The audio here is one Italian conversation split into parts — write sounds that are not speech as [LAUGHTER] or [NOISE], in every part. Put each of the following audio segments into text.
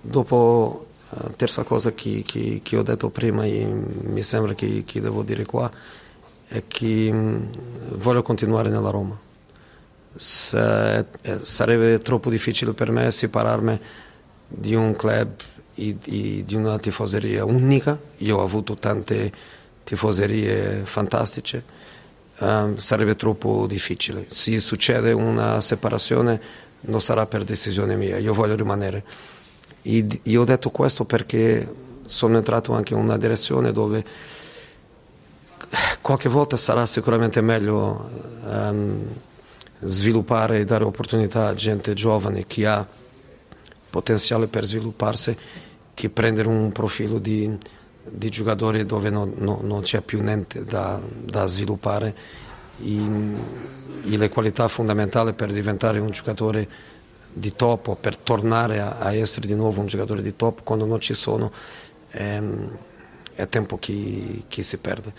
Dopo la terza cosa che, che- che ho detto prima, mi sembra che, che devo dire qua, è che mh, voglio continuare nella Roma. Se- eh, sarebbe troppo difficile per me separarmi di un club e di, di una tifoseria unica. Io ho avuto tante tifoserie fantastiche, ehm, sarebbe troppo difficile. Se succede una separazione non sarà per decisione mia, io voglio rimanere. E io ho detto questo perché sono entrato anche in una direzione dove qualche volta sarà sicuramente meglio ehm, sviluppare e dare opportunità a gente giovane che ha potenziale per svilupparsi che prendere un profilo di, di giocatori dove non, non- non c'è più niente da, da sviluppare e, e le qualità fondamentali per diventare un giocatore di top o per tornare a, a essere di nuovo un giocatore di top quando non ci sono ehm, è tempo che, che si perde.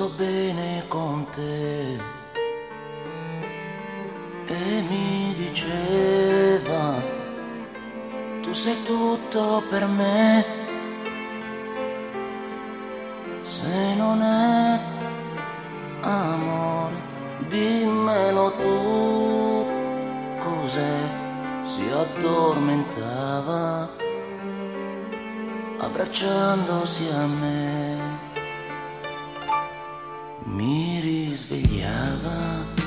Sto bene con te. E mi diceva tu sei tutto per me. Se non è amore dimmelo tu. Cos'è? Si addormentava abbracciandosi a me. Mi risvegliava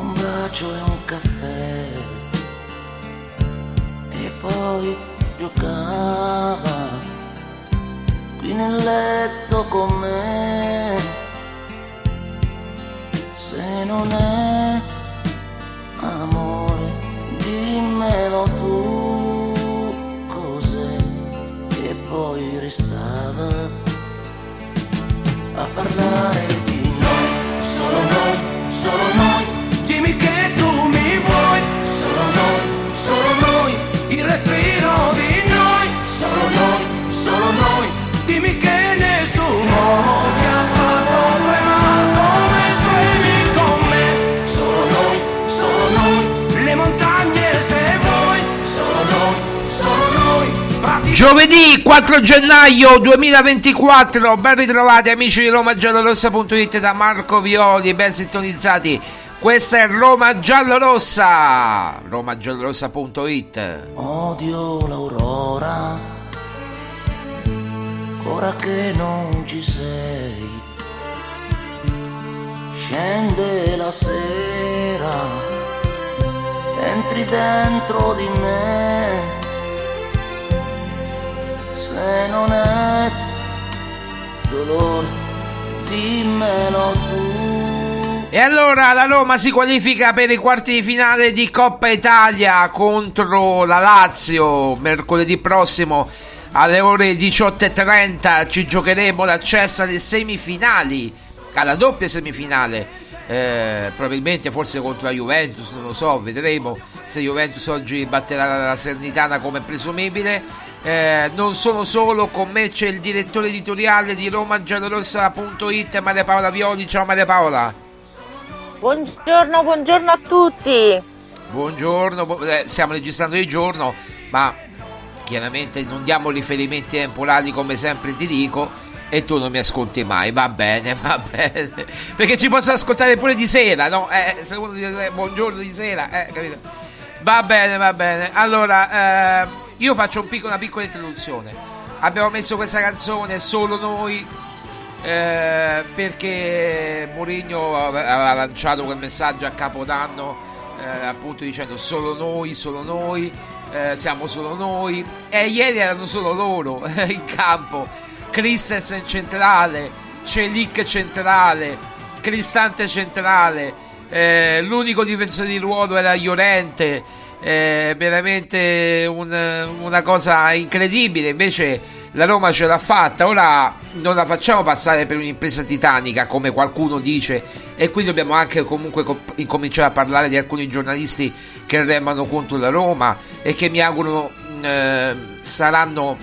un bacio e un caffè e poi giocava qui nel letto con me. 4 gennaio 2024, ben ritrovati amici di RomaGiallorossa.it da Marco Violi, ben sintonizzati. Questa è Roma Giallorossa, romagiallorossa.it. Odio l'aurora ora che non ci sei. Scende la sera, entri dentro di me. Se non è dolore, dimmelo tu. E allora la Roma si qualifica per i quarti di finale di Coppa Italia contro la Lazio mercoledì prossimo alle ore 18.30 ci giocheremo l'accesso alle semifinali, alla doppia semifinale. Eh, probabilmente forse contro la Juventus, non lo so, vedremo se Juventus oggi batterà la Sernitana come presumibile. Eh, non sono solo, con me c'è il direttore editoriale di romagiallorossa.it Maria Paola Violi. Ciao Maria Paola. Buongiorno, buongiorno a tutti. Buongiorno, bu- eh, stiamo registrando di giorno, ma chiaramente non diamo riferimenti temporali come sempre ti dico e tu non mi ascolti mai, va bene, va bene, [LAUGHS] perché ci posso ascoltare pure di sera, no? Eh, se uno dice buongiorno di sera, eh, capito? Va bene, va bene. Allora, eh, io faccio un piccolo, una piccola introduzione. Abbiamo messo questa canzone solo noi eh, perché Mourinho aveva lanciato quel messaggio a Capodanno eh, appunto dicendo solo noi, solo noi, eh, siamo solo noi e ieri erano solo loro in campo Christensen centrale Celic centrale Cristante centrale eh, l'unico difensore di ruolo era Llorente eh, veramente un- una cosa incredibile. Invece la Roma ce l'ha fatta. Ora non la facciamo passare per un'impresa titanica come qualcuno dice e qui dobbiamo anche comunque co- incominciare a parlare di alcuni giornalisti che remano contro la Roma e che mi auguro mh, eh, saranno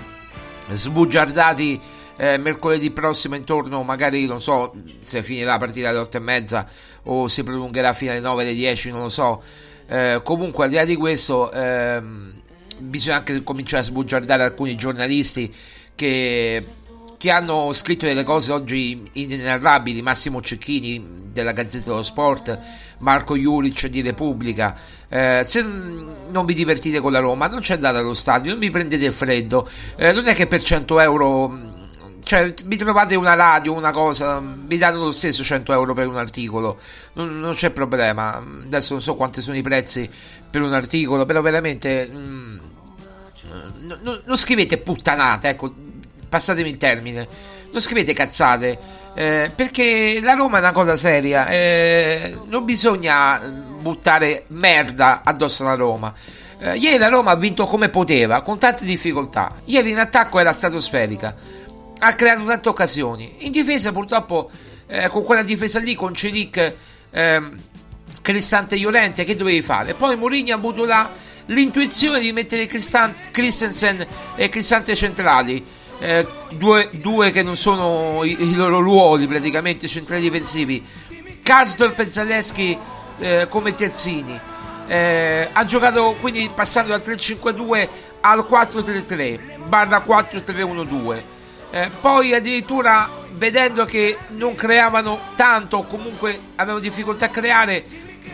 sbugiardati eh, mercoledì prossimo intorno magari non so se finirà la partita alle 8 e mezza o si prolungherà fino alle 9 alle 10 non lo so. Eh, comunque al di là di questo ehm, bisogna anche cominciare a sbugiardare alcuni giornalisti che, che hanno scritto delle cose oggi inenarrabili. Massimo Cecchini della Gazzetta dello Sport Marco Juric di Repubblica. Eh, se non vi divertite con la Roma non c'è andate allo stadio non vi prendete freddo. Eh, non è che per 100 euro cioè, vi trovate una radio, una cosa, vi danno lo stesso 100 euro per un articolo, non, non c'è problema. Adesso non so quanti sono i prezzi per un articolo, però veramente mm, no- no- non scrivete puttanate, ecco, passatemi il termine, non scrivete cazzate, eh, perché la Roma è una cosa seria, eh, non bisogna buttare merda addosso alla Roma. Eh, ieri la Roma ha vinto come poteva, con tante difficoltà. Ieri in attacco era stratosferica ha creato tante occasioni. In difesa, purtroppo, eh, con quella difesa lì, con Celic, ehm, Cristante Iolente, che dovevi fare? Poi Mourinho ha avuto la- l'intuizione di mettere Christan- Christensen e Cristante centrali. eh, due, due che non sono i, i loro ruoli praticamente centrali difensivi Karsdorp e Zaleschi eh, come terzini Eh, ha giocato quindi passando dal 3-5-2 al 4-3-3 barra 4-3-1-2 eh, poi addirittura vedendo che non creavano tanto o comunque avevano difficoltà a creare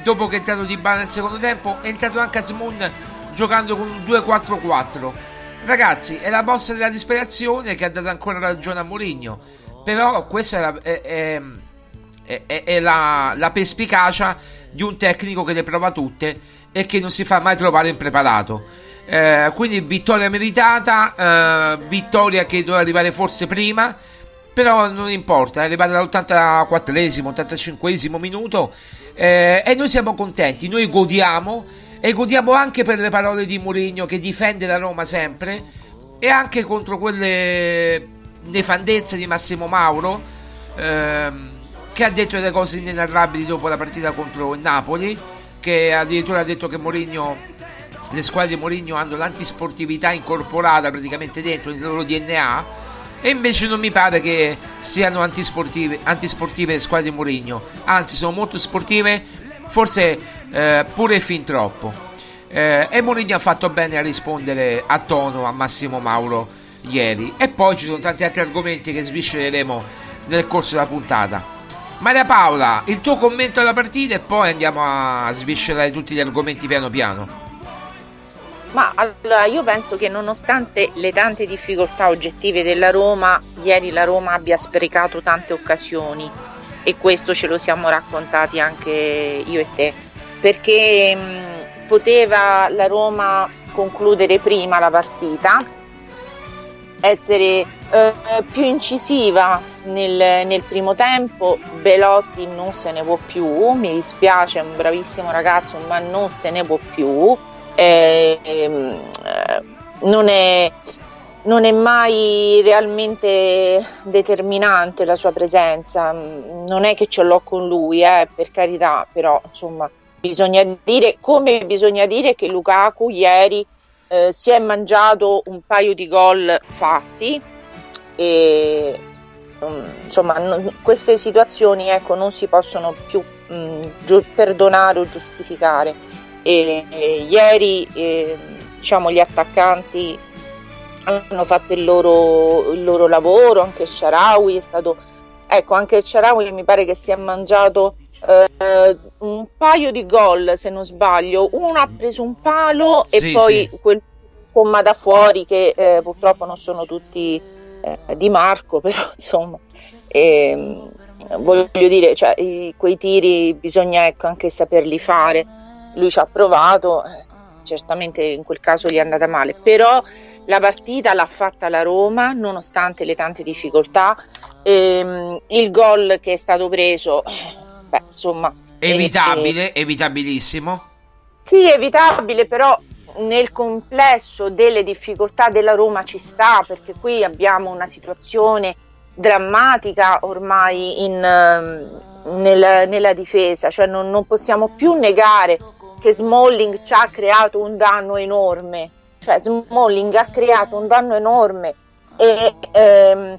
dopo che è entrato Di Bala nel secondo tempo è entrato anche Azmoun giocando con un 2-4-4 ragazzi è la mossa della disperazione che ha dato ancora ragione a Mourinho. Però questa è, la- è- è- è- la, la perspicacia di un tecnico che le prova tutte e che non si fa mai trovare impreparato eh, quindi vittoria meritata, eh, vittoria che doveva arrivare forse prima, però non importa, è arrivata all'84esimo, 85esimo minuto eh, e noi siamo contenti, noi godiamo e godiamo anche per le parole di Mourinho che difende la Roma sempre e anche contro quelle nefandezze di Massimo Mauro ehm, che ha detto delle cose inenarrabili dopo la partita contro il Napoli che addirittura ha detto che Mourinho le squadre di Mourinho hanno l'antisportività incorporata praticamente dentro nel loro DNA e invece non mi pare che siano antisportive, antisportive le squadre di Mourinho. Anzi sono molto sportive forse eh, pure fin troppo. Eh, e Mourinho ha fatto bene a rispondere a tono a Massimo Mauro ieri. E poi ci sono tanti altri argomenti che sviscereremo nel corso della puntata. Maria Paola il tuo commento alla partita e poi andiamo a sviscerare tutti gli argomenti piano piano Ma allora io penso che nonostante le tante difficoltà oggettive della Roma, ieri la Roma abbia sprecato tante occasioni. E questo ce lo siamo raccontati anche io e te, perché mh, poteva la Roma concludere prima la partita, essere eh, più incisiva nel, nel, primo tempo, Belotti non se ne può più, mi dispiace, è un bravissimo ragazzo, ma non se ne può più. Eh, eh, non, è, non è mai realmente determinante la sua presenza, non è che ce l'ho con lui, eh, per carità, però insomma bisogna dire come bisogna dire che Lukaku ieri eh, si è mangiato un paio di gol fatti e um, insomma non, queste situazioni ecco, non si possono più mh, giu- perdonare o giustificare e, e ieri eh, diciamo gli attaccanti hanno fatto il loro, il loro lavoro anche Sharawi è stato ecco anche Sharawi mi pare che si è mangiato Uh, un paio di gol se non sbaglio uno ha preso un palo e sì, poi sì. quel insomma da fuori che eh, purtroppo non sono tutti eh, di Marco [LAUGHS] però insomma ehm, voglio dire cioè, i, quei tiri bisogna ecco, anche saperli fare lui ci ha provato eh, certamente in quel caso gli è andata male però la partita l'ha fatta la Roma nonostante le tante difficoltà ehm, il gol che è stato preso beh, insomma, evitabile, eh, evitabilissimo. Sì, evitabile, però nel complesso delle difficoltà della Roma ci sta, perché qui abbiamo una situazione drammatica ormai in, uh, nel, nella difesa, cioè non, non, possiamo più negare che Smalling ci ha creato un danno enorme, cioè Smalling ha creato un danno enorme e ehm,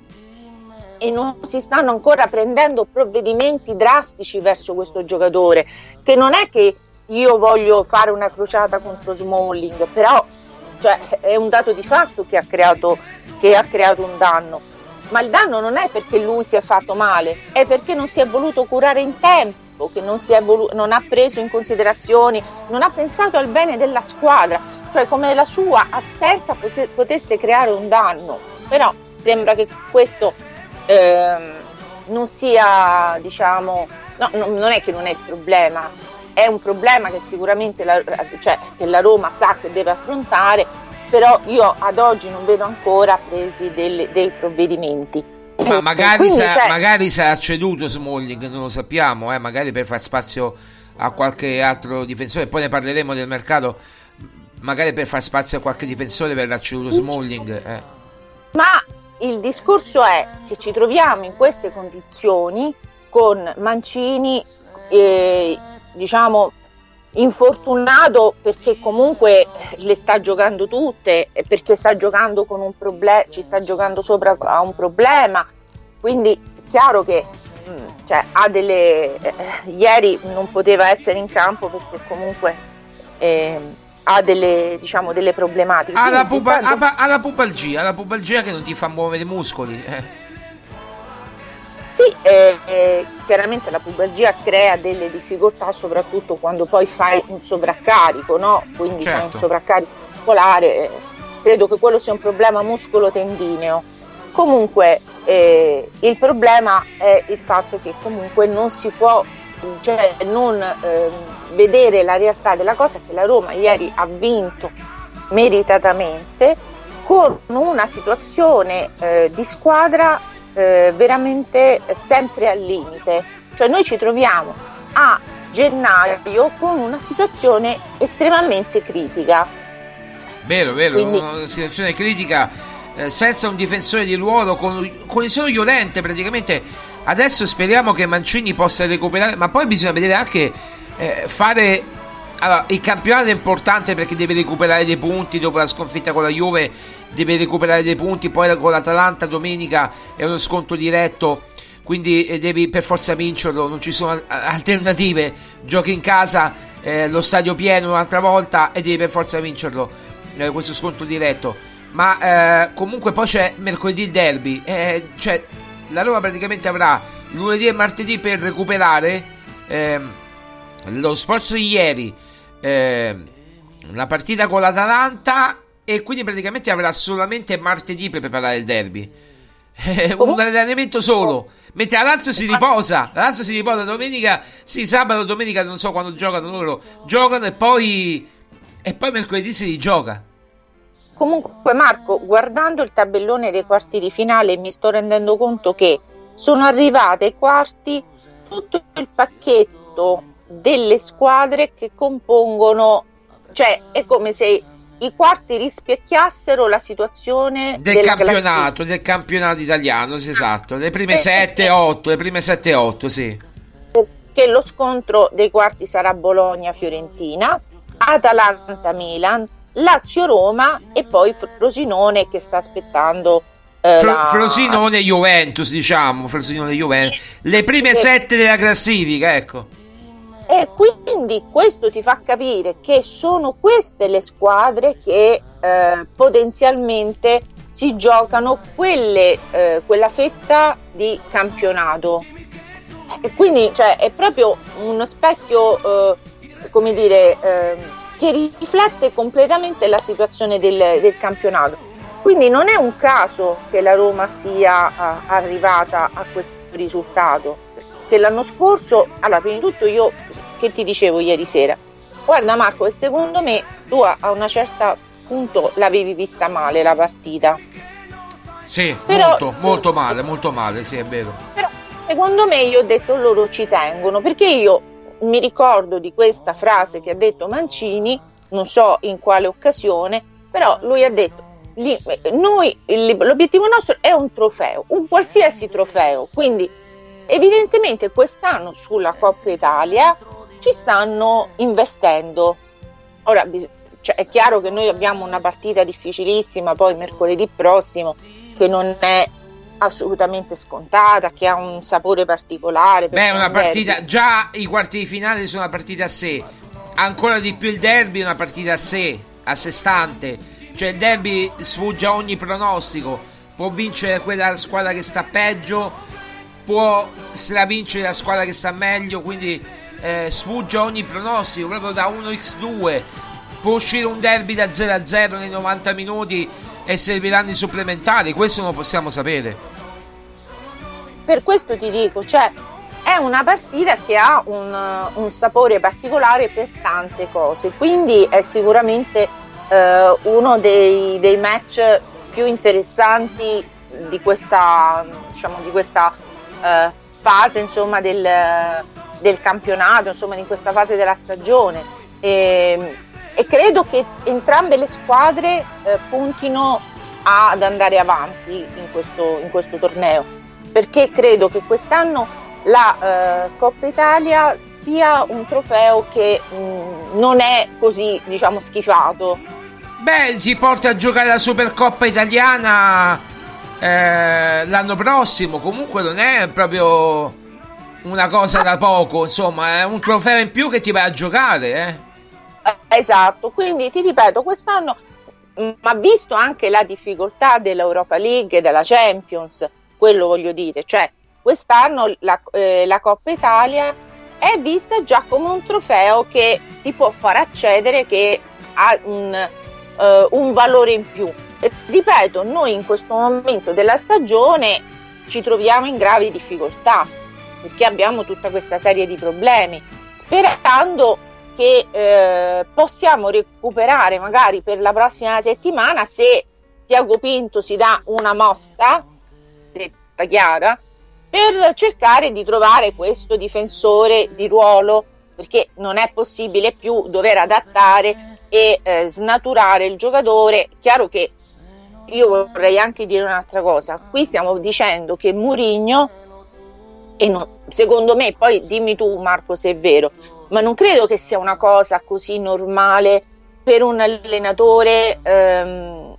e non si stanno ancora prendendo provvedimenti drastici verso questo giocatore, che non è che io voglio fare una crociata contro Smalling, però cioè, è un dato di fatto che ha, creato, che ha creato un danno. Ma il danno non è perché lui si è fatto male, è perché non si è voluto curare in tempo, che non, volu- non ha preso in considerazione, non ha pensato al bene della squadra, cioè come la sua assenza potesse creare un danno. Però sembra che questo ehm, non sia, diciamo, no, no, non è che non è il problema, è un problema che sicuramente la, cioè, che la Roma sa che deve affrontare, però io ad oggi non vedo ancora presi delle, dei provvedimenti. Ma magari, sa, cioè... magari sarà ceduto Smalling, non lo sappiamo, eh, magari per far spazio a qualche altro difensore, poi ne parleremo del mercato, magari per far spazio a qualche difensore verrà ceduto Smalling. Eh. Ma il discorso è che ci troviamo in queste condizioni con Mancini, eh, diciamo, infortunato perché comunque le sta giocando tutte, perché sta giocando con un problema, ci sta giocando sopra a un problema, quindi è chiaro che mm, cioè, ha delle, eh, ieri non poteva essere in campo perché comunque eh, ha delle, diciamo, delle problematiche. Ha la, pupa, sta... ha la, pubalgia, la pubalgia che non ti fa muovere i muscoli. Eh. Sì, eh, eh, chiaramente la pubalgia crea delle difficoltà soprattutto quando poi fai un sovraccarico, no? Quindi certo. c'è un sovraccarico muscolare, eh, credo che quello sia un problema muscolo-tendineo. Comunque eh, il problema è il fatto che comunque non si può cioè non eh, vedere la realtà della cosa che la Roma ieri ha vinto meritatamente con una situazione eh, di squadra eh, veramente sempre al limite. Cioè noi ci troviamo a gennaio con una situazione estremamente critica. Vero, vero, Quindi, una situazione critica eh, senza un difensore di ruolo con, con solo Llorente praticamente Adesso speriamo che Mancini possa recuperare, ma poi bisogna vedere anche eh, fare allora, il campionato è importante perché deve recuperare dei punti dopo la sconfitta con la Juve, deve recuperare dei punti, poi con l'Atalanta domenica è uno sconto diretto, quindi eh, devi per forza vincerlo, non ci sono alternative, giochi in casa, eh, lo stadio pieno un'altra volta e devi per forza vincerlo, eh, questo sconto diretto. Ma eh, comunque poi c'è mercoledì il derby, eh, cioè la Roma praticamente avrà lunedì e martedì per recuperare eh, lo sforzo di ieri. Eh, la partita con l'Atalanta e quindi praticamente avrà solamente martedì per preparare il derby. [LAUGHS] Eh, un allenamento solo, mentre la Lazio si riposa. La Lazio si riposa domenica, sì, sabato, domenica, non so quando giocano loro. Giocano e poi, e poi mercoledì si rigioca. Comunque, Marco, guardando il tabellone dei quarti di finale, mi sto rendendo conto che sono arrivate ai quarti tutto il pacchetto delle squadre che compongono, cioè è come se i quarti rispecchiassero la situazione del campionato, del campionato italiano, sì, esatto, le prime 7-8, le prime 7-8, sì. Che lo scontro dei quarti sarà Bologna-Fiorentina, Atalanta-Milan, Lazio-Roma e poi Frosinone che sta aspettando eh, Fro- la... Frosinone Juventus, diciamo, Frosinone Juventus. Le prime 7 della classifica, ecco. E quindi questo ti fa capire che sono queste le squadre che eh, potenzialmente si giocano quelle, eh, quella fetta di campionato. E quindi cioè, è proprio uno specchio, eh, come dire, eh, che riflette completamente la situazione del, del, campionato. Quindi non è un caso che la Roma sia arrivata a questo risultato, l'anno scorso, allora prima di tutto io che ti dicevo ieri sera, guarda Marco, secondo me tu a una certa punto l'avevi vista male la partita. Sì, però, molto, molto male, molto male, sì, è vero. Però secondo me io ho detto loro ci tengono, perché io mi ricordo di questa frase che ha detto Mancini, non so in quale occasione, però lui ha detto noi, l'obiettivo nostro è un trofeo, un qualsiasi trofeo, quindi evidentemente quest'anno sulla Coppa Italia ci stanno investendo. Ora cioè, è chiaro che noi abbiamo una partita difficilissima poi mercoledì prossimo che non è assolutamente scontata, che ha un sapore particolare. Beh, una partita, già i quarti di finale sono una partita a sé, ancora di più il derby è una partita a sé, a sé stante, cioè il derby sfugge a ogni pronostico, può vincere quella squadra che sta peggio, può stravincere la squadra che sta meglio, quindi eh, sfugge a ogni pronostico, proprio da 1x2, può uscire un derby da 0-0 nei 90 minuti e serviranno i supplementari, questo non possiamo sapere. Per questo ti dico, cioè è una partita che ha un, un sapore particolare per tante cose, quindi è sicuramente eh, uno dei, dei, match più interessanti di questa, diciamo, di questa eh, fase insomma, del, del, campionato, insomma, in questa fase della stagione. E, e credo che entrambe le squadre eh, puntino ad andare avanti in questo, in questo torneo, perché credo che quest'anno la eh, Coppa Italia sia un trofeo che mh, non è così diciamo schifato. Beh, ti porta a giocare la Supercoppa italiana eh, l'anno prossimo, comunque non è proprio una cosa da poco, insomma, è un trofeo in più che ti vai a giocare, eh. Esatto, quindi ti ripeto, quest'anno, ma visto anche la difficoltà dell'Europa League e della Champions, quello voglio dire, cioè quest'anno la, eh, la Coppa Italia è vista già come un trofeo che ti può far accedere, che ha un, eh, un valore in più. E, ripeto, noi in questo momento della stagione ci troviamo in gravi difficoltà perché abbiamo tutta questa serie di problemi, sperando che eh, possiamo recuperare magari per la prossima settimana se Tiago Pinto si dà una mossa, detta chiara, per cercare di trovare questo difensore di ruolo, perché non è possibile più dover adattare e eh, snaturare il giocatore. Chiaro che io vorrei anche dire un'altra cosa, qui stiamo dicendo che Murigno, e no, secondo me, poi dimmi tu Marco se è vero, ma non credo che sia una cosa così normale per un allenatore ehm,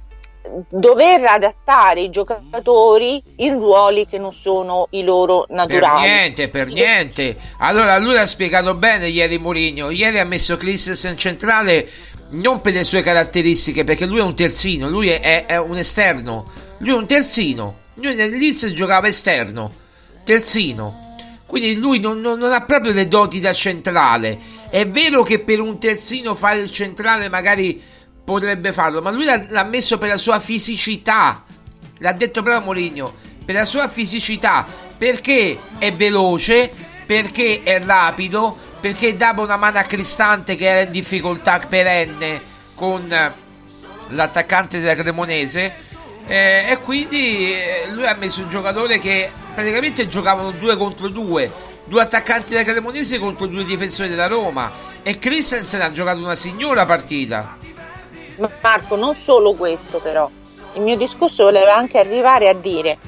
dover adattare i giocatori in ruoli che non sono i loro naturali. Per niente, per niente. Allora lui ha spiegato bene ieri Mourinho. Ieri ha messo Christensen centrale non per le sue caratteristiche, perché lui è un terzino, lui è, è, un esterno. Lui è un terzino. Lui nell'Inizio giocava esterno, terzino. Quindi lui non, non, non, ha proprio le doti da centrale. È vero che per un terzino fare il centrale magari potrebbe farlo, ma lui l'ha, l'ha messo per la sua fisicità. L'ha detto proprio Mourinho, per la sua fisicità, perché è veloce, perché è rapido, perché dava una mano a Cristante che era in difficoltà perenne con l'attaccante della Cremonese eh, e quindi eh, lui ha messo un giocatore che praticamente giocavano due contro due due attaccanti della Cremonese contro due difensori della Roma. E Christensen ha giocato una signora partita. Marco non solo questo però. Il mio discorso voleva anche arrivare a dire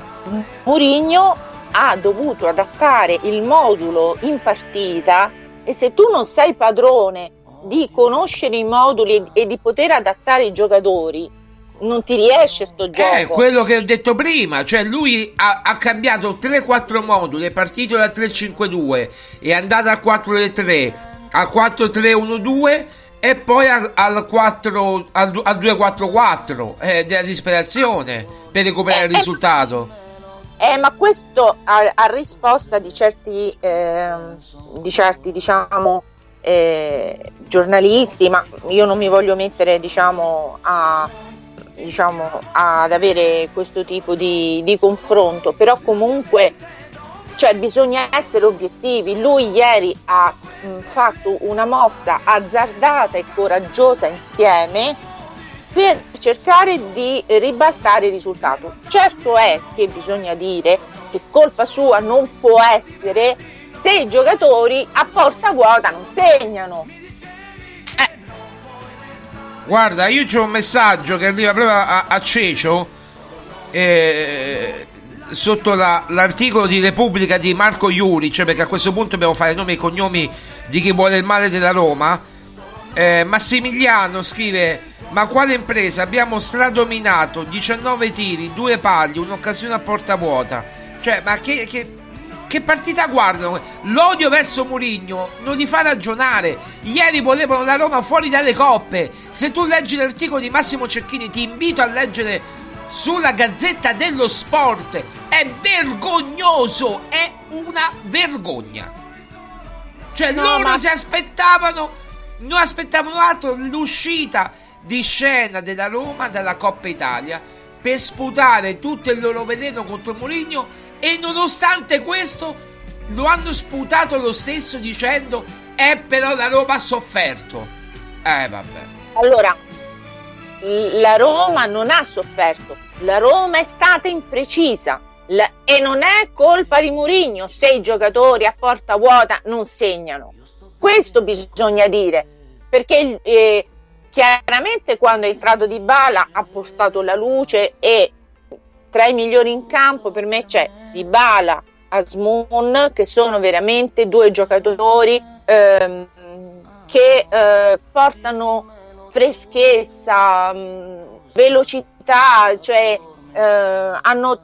Mourinho ha dovuto adattare il modulo in partita e se tu non sei padrone di conoscere i moduli e di poter adattare i giocatori, non ti riesce sto gioco. È quello che ho detto prima, cioè lui ha, ha cambiato 3-4 moduli, è partito da 3-5-2, è andato al 4-3, al 4-3-1-2 e poi al, al, 4, al, al 2-4-4 eh, della disperazione per recuperare eh, il risultato. Eh, ma questo a, a risposta di certi, eh, di certi diciamo, eh, giornalisti, ma io non mi voglio mettere diciamo, a, diciamo, ad avere questo tipo di, di confronto, però comunque cioè, bisogna essere obiettivi. Lui ieri ha mh, fatto una mossa azzardata e coraggiosa insieme per cercare di ribaltare il risultato. Certo è che bisogna dire che colpa sua non può essere se i giocatori a porta vuota non segnano. Guarda, io c'ho un messaggio che arriva proprio a, a Cecio eh, sotto la, l'articolo di Repubblica di Marco Iuric, perché a questo punto dobbiamo fare nomi e cognomi di chi vuole il male della Roma. Eh, Massimiliano scrive ma quale impresa? Abbiamo stradominato 19 tiri, due pagli, un'occasione a porta vuota. Cioè, ma che, che, che partita guardano? L'odio verso Murigno non li fa ragionare. Ieri volevano la Roma fuori dalle coppe. Se tu leggi l'articolo di Massimo Cecchini, ti invito a leggere sulla Gazzetta dello Sport. È vergognoso, è una vergogna. Cioè, no, loro ma... si aspettavano, non aspettavano altro l'uscita di scena della Roma dalla Coppa Italia per sputare tutto il loro veleno contro Mourinho e nonostante questo lo hanno sputato lo stesso dicendo eh però la Roma ha sofferto. Eh vabbè. Allora la Roma non ha sofferto. La Roma è stata imprecisa. La, e non è colpa di Mourinho se i giocatori a porta vuota non segnano. Questo bisogna dire. Perché eh, Chiaramente quando è entrato Di Bala ha portato la luce e tra i migliori in campo per me c'è Di Bala, Asmoon che sono veramente due giocatori ehm, che eh, portano freschezza, mh, mm, velocità, cioè eh, hanno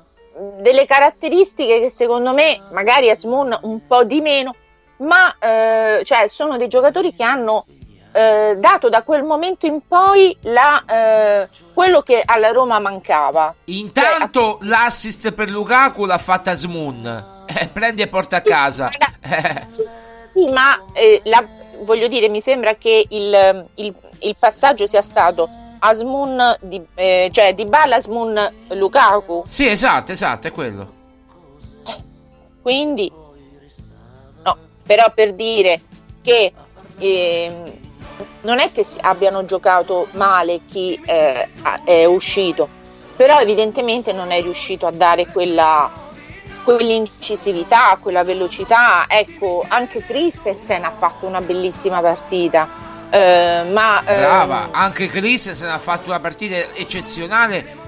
delle caratteristiche che secondo me magari Asmoon un po' di meno, ma eh, cioè sono dei giocatori che hanno eh, dato da quel momento in poi la, eh, quello che alla Roma mancava. Intanto cioè, l'assist per Lukaku l'ha fatta Smoon. Eh, prendi e porta a casa. Sì, sì ma eh, la, voglio dire, mi sembra che il, il, il passaggio sia stato Asmun di, eh, cioè di Bala Asmun Lukaku. Sì, esatto, esatto, è quello. Quindi, no, però per dire che eh, non è che abbiano giocato male chi eh, è uscito, però evidentemente non è riuscito a dare quella, quell'incisività, quella velocità. Ecco, anche Christensen ha fatto una bellissima partita. Eh, ma, ehm, Brava, anche Christensen ha fatto una partita eccezionale.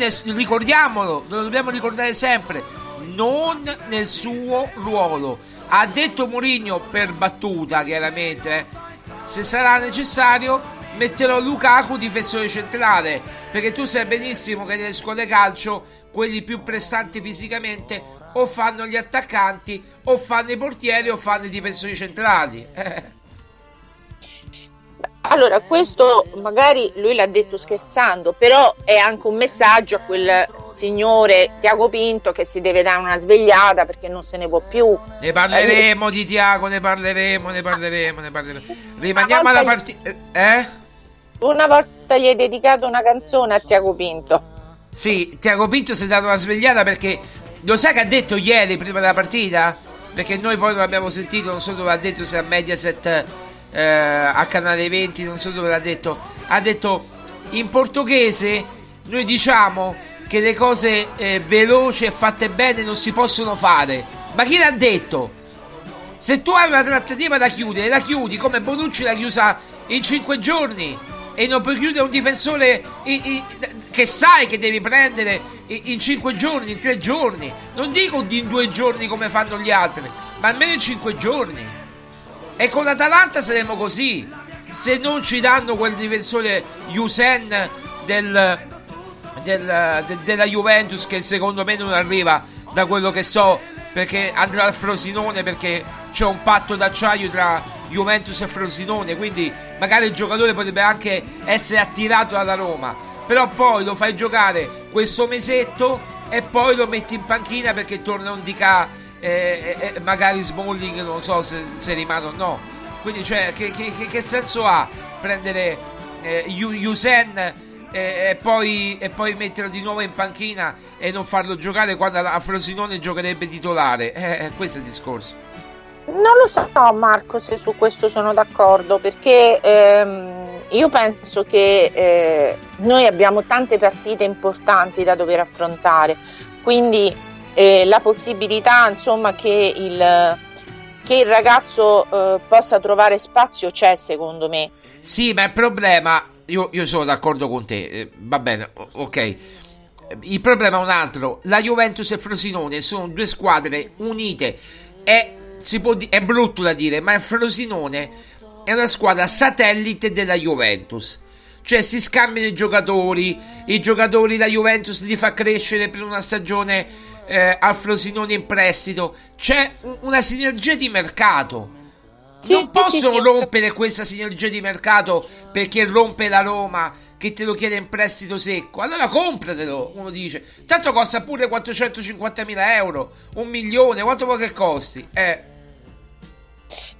Es- ricordiamolo, lo dobbiamo ricordare sempre. Non nel suo ruolo. Ha detto Mourinho per battuta, chiaramente. Eh se sarà necessario metterò Lukaku difensore centrale perché tu sai benissimo che nelle scuole calcio quelli più prestanti fisicamente o fanno gli attaccanti o fanno i portieri o fanno i difensori centrali [LAUGHS] Allora, questo magari lui l'ha detto scherzando, però è anche un messaggio a quel signore Tiago Pinto che si deve dare una svegliata perché non se ne può più. Ne parleremo di Tiago, ne parleremo, ne parleremo, ne parleremo. Rimaniamo alla partita. Eh? Una volta gli hai dedicato una canzone a Tiago Pinto. Sì, Tiago Pinto si è dato una svegliata perché lo sai che ha detto ieri prima della partita? Perché noi poi non abbiamo sentito, non so dove ha detto se a Mediaset eh, a canale 20, non so dove l'ha detto. Ha detto in portoghese noi diciamo che le cose eh, veloci e fatte bene non si possono fare. Ma chi l'ha detto? Se tu hai una trattativa da chiudere, la chiudi come Bonucci l'ha chiusa in 5 giorni e non puoi chiudere un difensore i, i, che sai che devi prendere in 5 giorni, in 3 giorni. Non dico in 2 giorni come fanno gli altri, ma almeno in 5 giorni. E con l'Atalanta saremo così. Se non ci danno quel difensore Yusen del, del, de, della Juventus, che secondo me non arriva da quello che so, perché andrà al Frosinone, perché c'è un patto d'acciaio tra Juventus e Frosinone, quindi magari il giocatore potrebbe anche essere attirato dalla Roma. Però poi lo fai giocare questo mesetto e poi lo metti in panchina perché torna un DK e, e, magari Smalling non so se, se, rimane o no. Quindi, cioè, che, che, che senso ha prendere eh, Yusen e, e, poi, e poi metterlo di nuovo in panchina e non farlo giocare quando a Frosinone giocherebbe titolare? Eh, eh, questo è il discorso. Non lo so, Marco, se su questo sono d'accordo, perché ehm, io penso che eh, noi abbiamo tante partite importanti da dover affrontare, quindi eh, la possibilità insomma, che, il, che il ragazzo eh, possa trovare spazio c'è secondo me. Sì, ma il problema, io, io sono d'accordo con te, eh, va bene, ok. Il problema è un altro, la Juventus e Frosinone sono due squadre unite, è, di- è brutto da dire, ma il Frosinone è una squadra satellite della Juventus cioè si scambiano i giocatori, i giocatori la Juventus li fa crescere per una stagione eh, al Frosinone in prestito. C'è una sinergia di mercato. Sì, non possono sì, sì, rompere questa sinergia di mercato perché rompe la Roma che te lo chiede in prestito secco. Allora compratelo, uno dice. Tanto costa pure 450 mila euro, un milione, quanto vuoi che costi? Eh.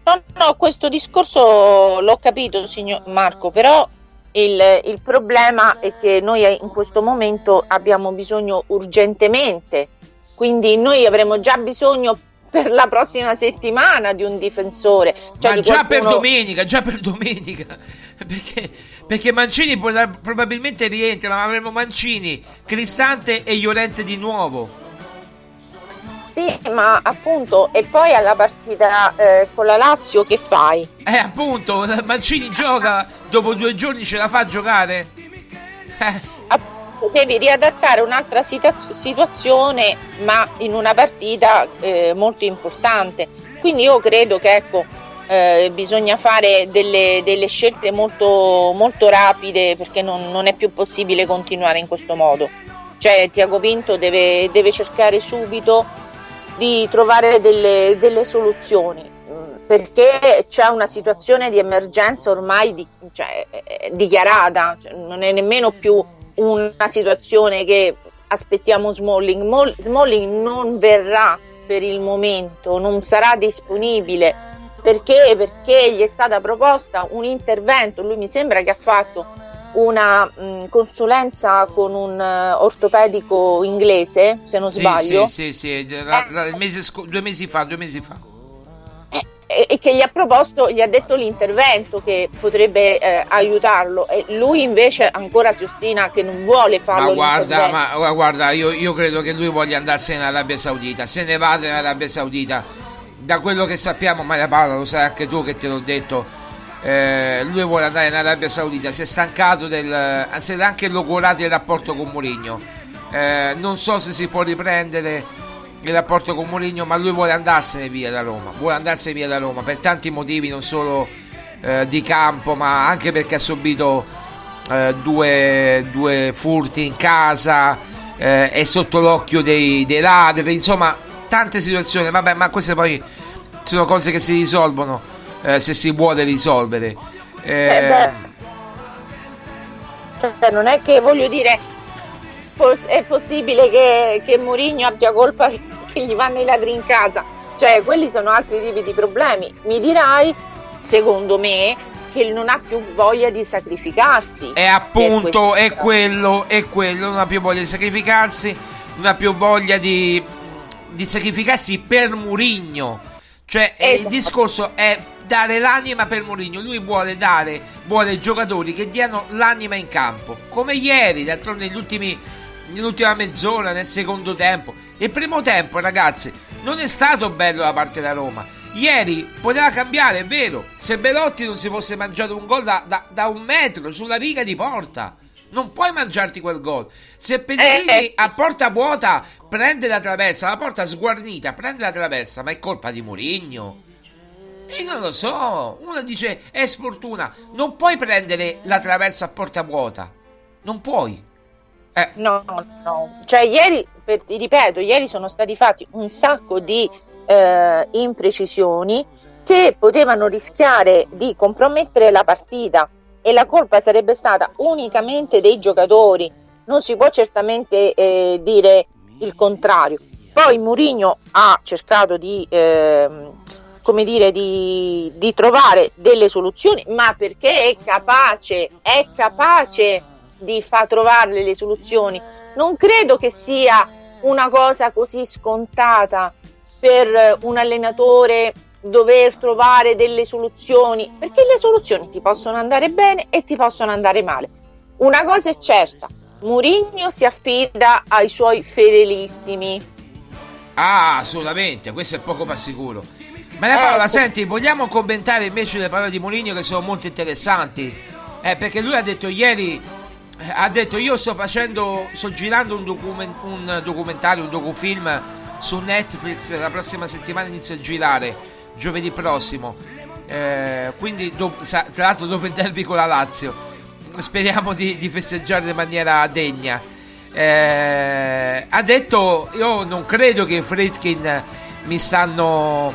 No, no, questo discorso l'ho capito, signor Marco, però il, il, problema è che noi in questo momento abbiamo bisogno urgentemente quindi noi avremo già bisogno per la prossima settimana di un difensore. Cioè Ma già qualcuno... per domenica, già per domenica. [LAUGHS] Perché, perché Mancini probabilmente rientra, ma avremo Mancini, Cristante e Iolente di nuovo. Sì, ma appunto, e poi alla partita eh, con la Lazio che fai? Eh, appunto, Mancini gioca, dopo due giorni ce la fa giocare? Eh devi riadattare un'altra situazione ma in una partita eh, molto importante. Quindi io credo che ecco eh, bisogna fare delle, delle scelte molto, molto, rapide perché non, non, è più possibile continuare in questo modo. Cioè Tiago Pinto deve, deve cercare subito di trovare delle, delle soluzioni mm, perché c'è una situazione di emergenza ormai di, cioè, dichiarata, cioè, non è nemmeno più una situazione che aspettiamo Smalling. Smalling non verrà per il momento, non sarà disponibile perché? Perché gli è stata proposta un intervento. Lui mi sembra che ha fatto una mh, consulenza con un uh, ortopedico inglese, se non sì, sbaglio. Sì, sì, sì, la, la, mese sc- due mesi fa, due mesi fa e, che gli ha proposto, gli ha detto l'intervento che potrebbe eh, aiutarlo e lui invece ancora si ostina che non vuole farlo. Ma guarda, ma, guarda io, io, credo che lui voglia andarsene in Arabia Saudita, se ne vada in Arabia Saudita. Da quello che sappiamo, Maria Paola, lo sai anche tu che te l'ho detto, eh, lui vuole andare in Arabia Saudita, si è stancato del... Eh, si è anche logorato il rapporto con Mourinho. Eh, non so se si può riprendere il rapporto con Mourinho, ma lui vuole andarsene via da Roma, vuole andarsene via da Roma per tanti motivi, non solo eh, di campo, ma anche perché ha subito eh, due, due, furti in casa, eh, è sotto l'occhio dei, dei ladri, insomma, tante situazioni, vabbè, ma queste poi sono cose che si risolvono eh, se si vuole risolvere. Eh, Eh. Cioè, non è che voglio dire, è possibile che, che Mourinho abbia colpa che gli vanno i ladri in casa. Cioè, quelli sono altri tipi di problemi. Mi dirai, secondo me, che non ha più voglia di sacrificarsi. E appunto è quello, è quello, non ha più voglia di sacrificarsi, non ha più voglia di, di sacrificarsi per Murigno. Cioè eh, il Esatto. discorso è dare l'anima per Mourinho. Lui vuole dare, vuole giocatori che diano l'anima in campo. Come ieri, d'altronde negli ultimi, nell'ultima mezz'ora, nel secondo tempo. Il primo tempo, ragazzi, non è stato bello da parte della Roma. Ieri poteva cambiare, è vero. Se Belotti non si fosse mangiato un gol da, da- da un metro sulla riga di porta. Non puoi mangiarti quel gol. Se Pellegrini a porta vuota prende la traversa, la porta sguarnita, prende la traversa, ma è colpa di Mourinho. E non lo so. Uno dice è sfortuna. Non puoi prendere la traversa a porta vuota. Non puoi. No, no. Cioè, ieri, per- ripeto, ieri sono stati fatti un sacco di eh, imprecisioni che potevano rischiare di compromettere la partita e la colpa sarebbe stata unicamente dei giocatori. Non si può certamente eh, dire il contrario. Poi Mourinho ha cercato di, ehm, come dire, di, di trovare delle soluzioni, ma perché è capace, è capace di far trovare le soluzioni. Non credo che sia una cosa così scontata per un allenatore dover trovare delle soluzioni, perché le soluzioni ti possono andare bene e ti possono andare male. Una cosa è certa, Mourinho si affida ai suoi fedelissimi. Ah, assolutamente, questo è poco ma sicuro. Maria Paola, Ecco. senti, vogliamo commentare invece le parole di Mourinho che sono molto interessanti? Eh, perché lui ha detto ieri, ha detto io sto facendo, sto girando un, document- un documentario, un docufilm su Netflix, la prossima settimana inizio a girare, giovedì prossimo. Eh, quindi, do- tra l'altro dopo il derby con la Lazio, speriamo di, di festeggiare in maniera degna. Eh, ha detto io non credo che i Fritkin mi stanno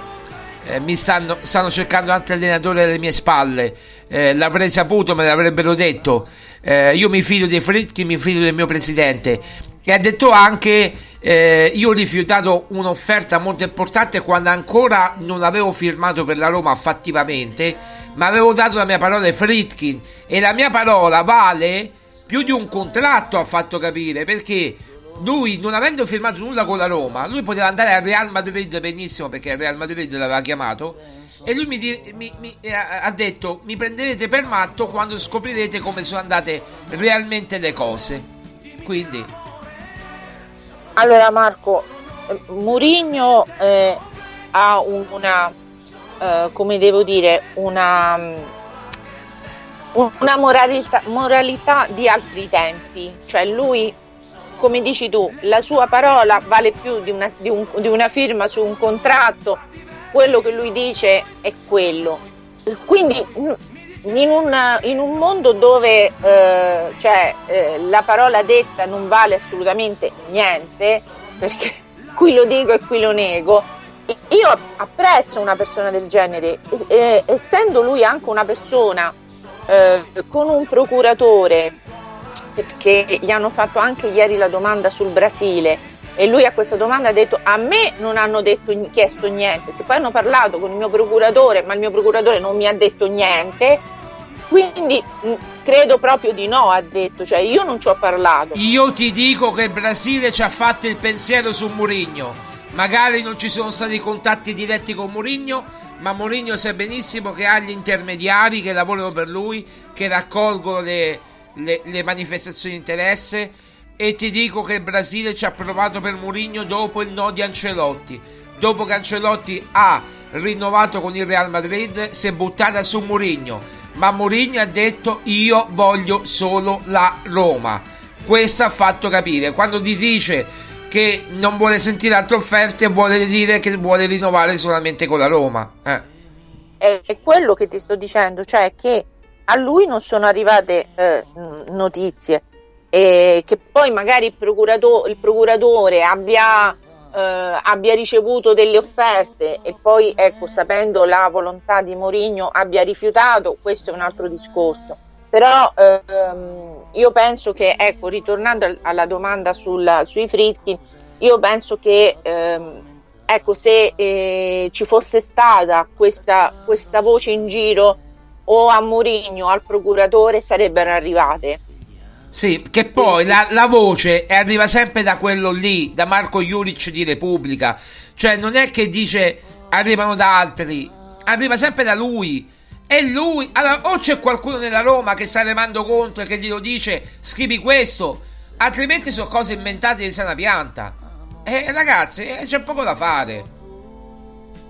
eh, mi stanno, stanno cercando altri allenatori alle mie spalle Eh, l'avrei saputo me l'avrebbero detto Eh, io mi fido dei Fritkin mi fido del mio presidente. E ha detto anche eh, io ho rifiutato un'offerta molto importante quando ancora non avevo firmato per la Roma fattivamente ma avevo dato la mia parola ai Fritkin. E la mia parola vale più di un contratto ha fatto capire perché lui non avendo firmato nulla con la Roma lui poteva andare al Real Madrid benissimo perché il Real Madrid l'aveva chiamato e lui mi, di- mi- mi- ha detto mi prenderete per matto quando scoprirete come sono andate realmente le cose. Quindi. Allora Marco, eh, Mourinho eh, ha un- una, eh, come devo dire, una, mm, una moralità, moralità di altri tempi, cioè lui, come dici tu, la sua parola vale più di una, di un- di una firma su un contratto, quello che lui dice è quello. Quindi in un, in un mondo dove eh, cioè, eh, la parola detta non vale assolutamente niente, perché [LAUGHS] qui lo dico e qui lo nego, io apprezzo una persona del genere, e- essendo lui anche una persona eh, con un procuratore, perché gli hanno fatto anche ieri la domanda sul Brasile e lui a questa domanda ha detto a me non hanno detto, chiesto niente, se poi hanno parlato con il mio procuratore, ma il mio procuratore non mi ha detto niente, quindi credo proprio di no, ha detto, cioè io non ci ho parlato. io ti dico che il Brasile ci ha fatto il pensiero su Mourinho. Magari non ci sono stati contatti diretti con Mourinho ma Mourinho sa benissimo che ha gli intermediari che lavorano per lui che raccolgono le, le- le manifestazioni di interesse e ti dico che il Brasile ci ha provato per Mourinho dopo il no di Ancelotti. Dopo che Ancelotti ha rinnovato con il Real Madrid si è buttata su Mourinho. Ma Mourinho ha detto io voglio solo la Roma. Questo ha fatto capire. Quando ti dice che non vuole sentire altre offerte vuole dire che vuole rinnovare solamente con la Roma eh. È, quello che ti sto dicendo, cioè che a lui non sono arrivate eh, notizie e che poi magari il, procurato- il procuratore abbia eh, abbia ricevuto delle offerte e poi, ecco, sapendo la volontà di Mourinho, abbia rifiutato, questo è un altro discorso. Però ehm, io penso che, ecco, ritornando alla domanda sul, sui Fritkin, io penso che ehm, ecco, se eh, ci fosse stata questa, questa voce in giro o a Mourinho o al procuratore sarebbero arrivate. Sì, che poi la, la, voce arriva sempre da quello lì, da Marco Juric di Repubblica. Cioè, non è che dice arrivano da altri, arriva sempre da lui. E lui, allora, o c'è qualcuno nella Roma che sta remando contro e che glielo dice, scrivi questo, altrimenti sono cose inventate di sana pianta. E ragazzi, eh, c'è poco da fare.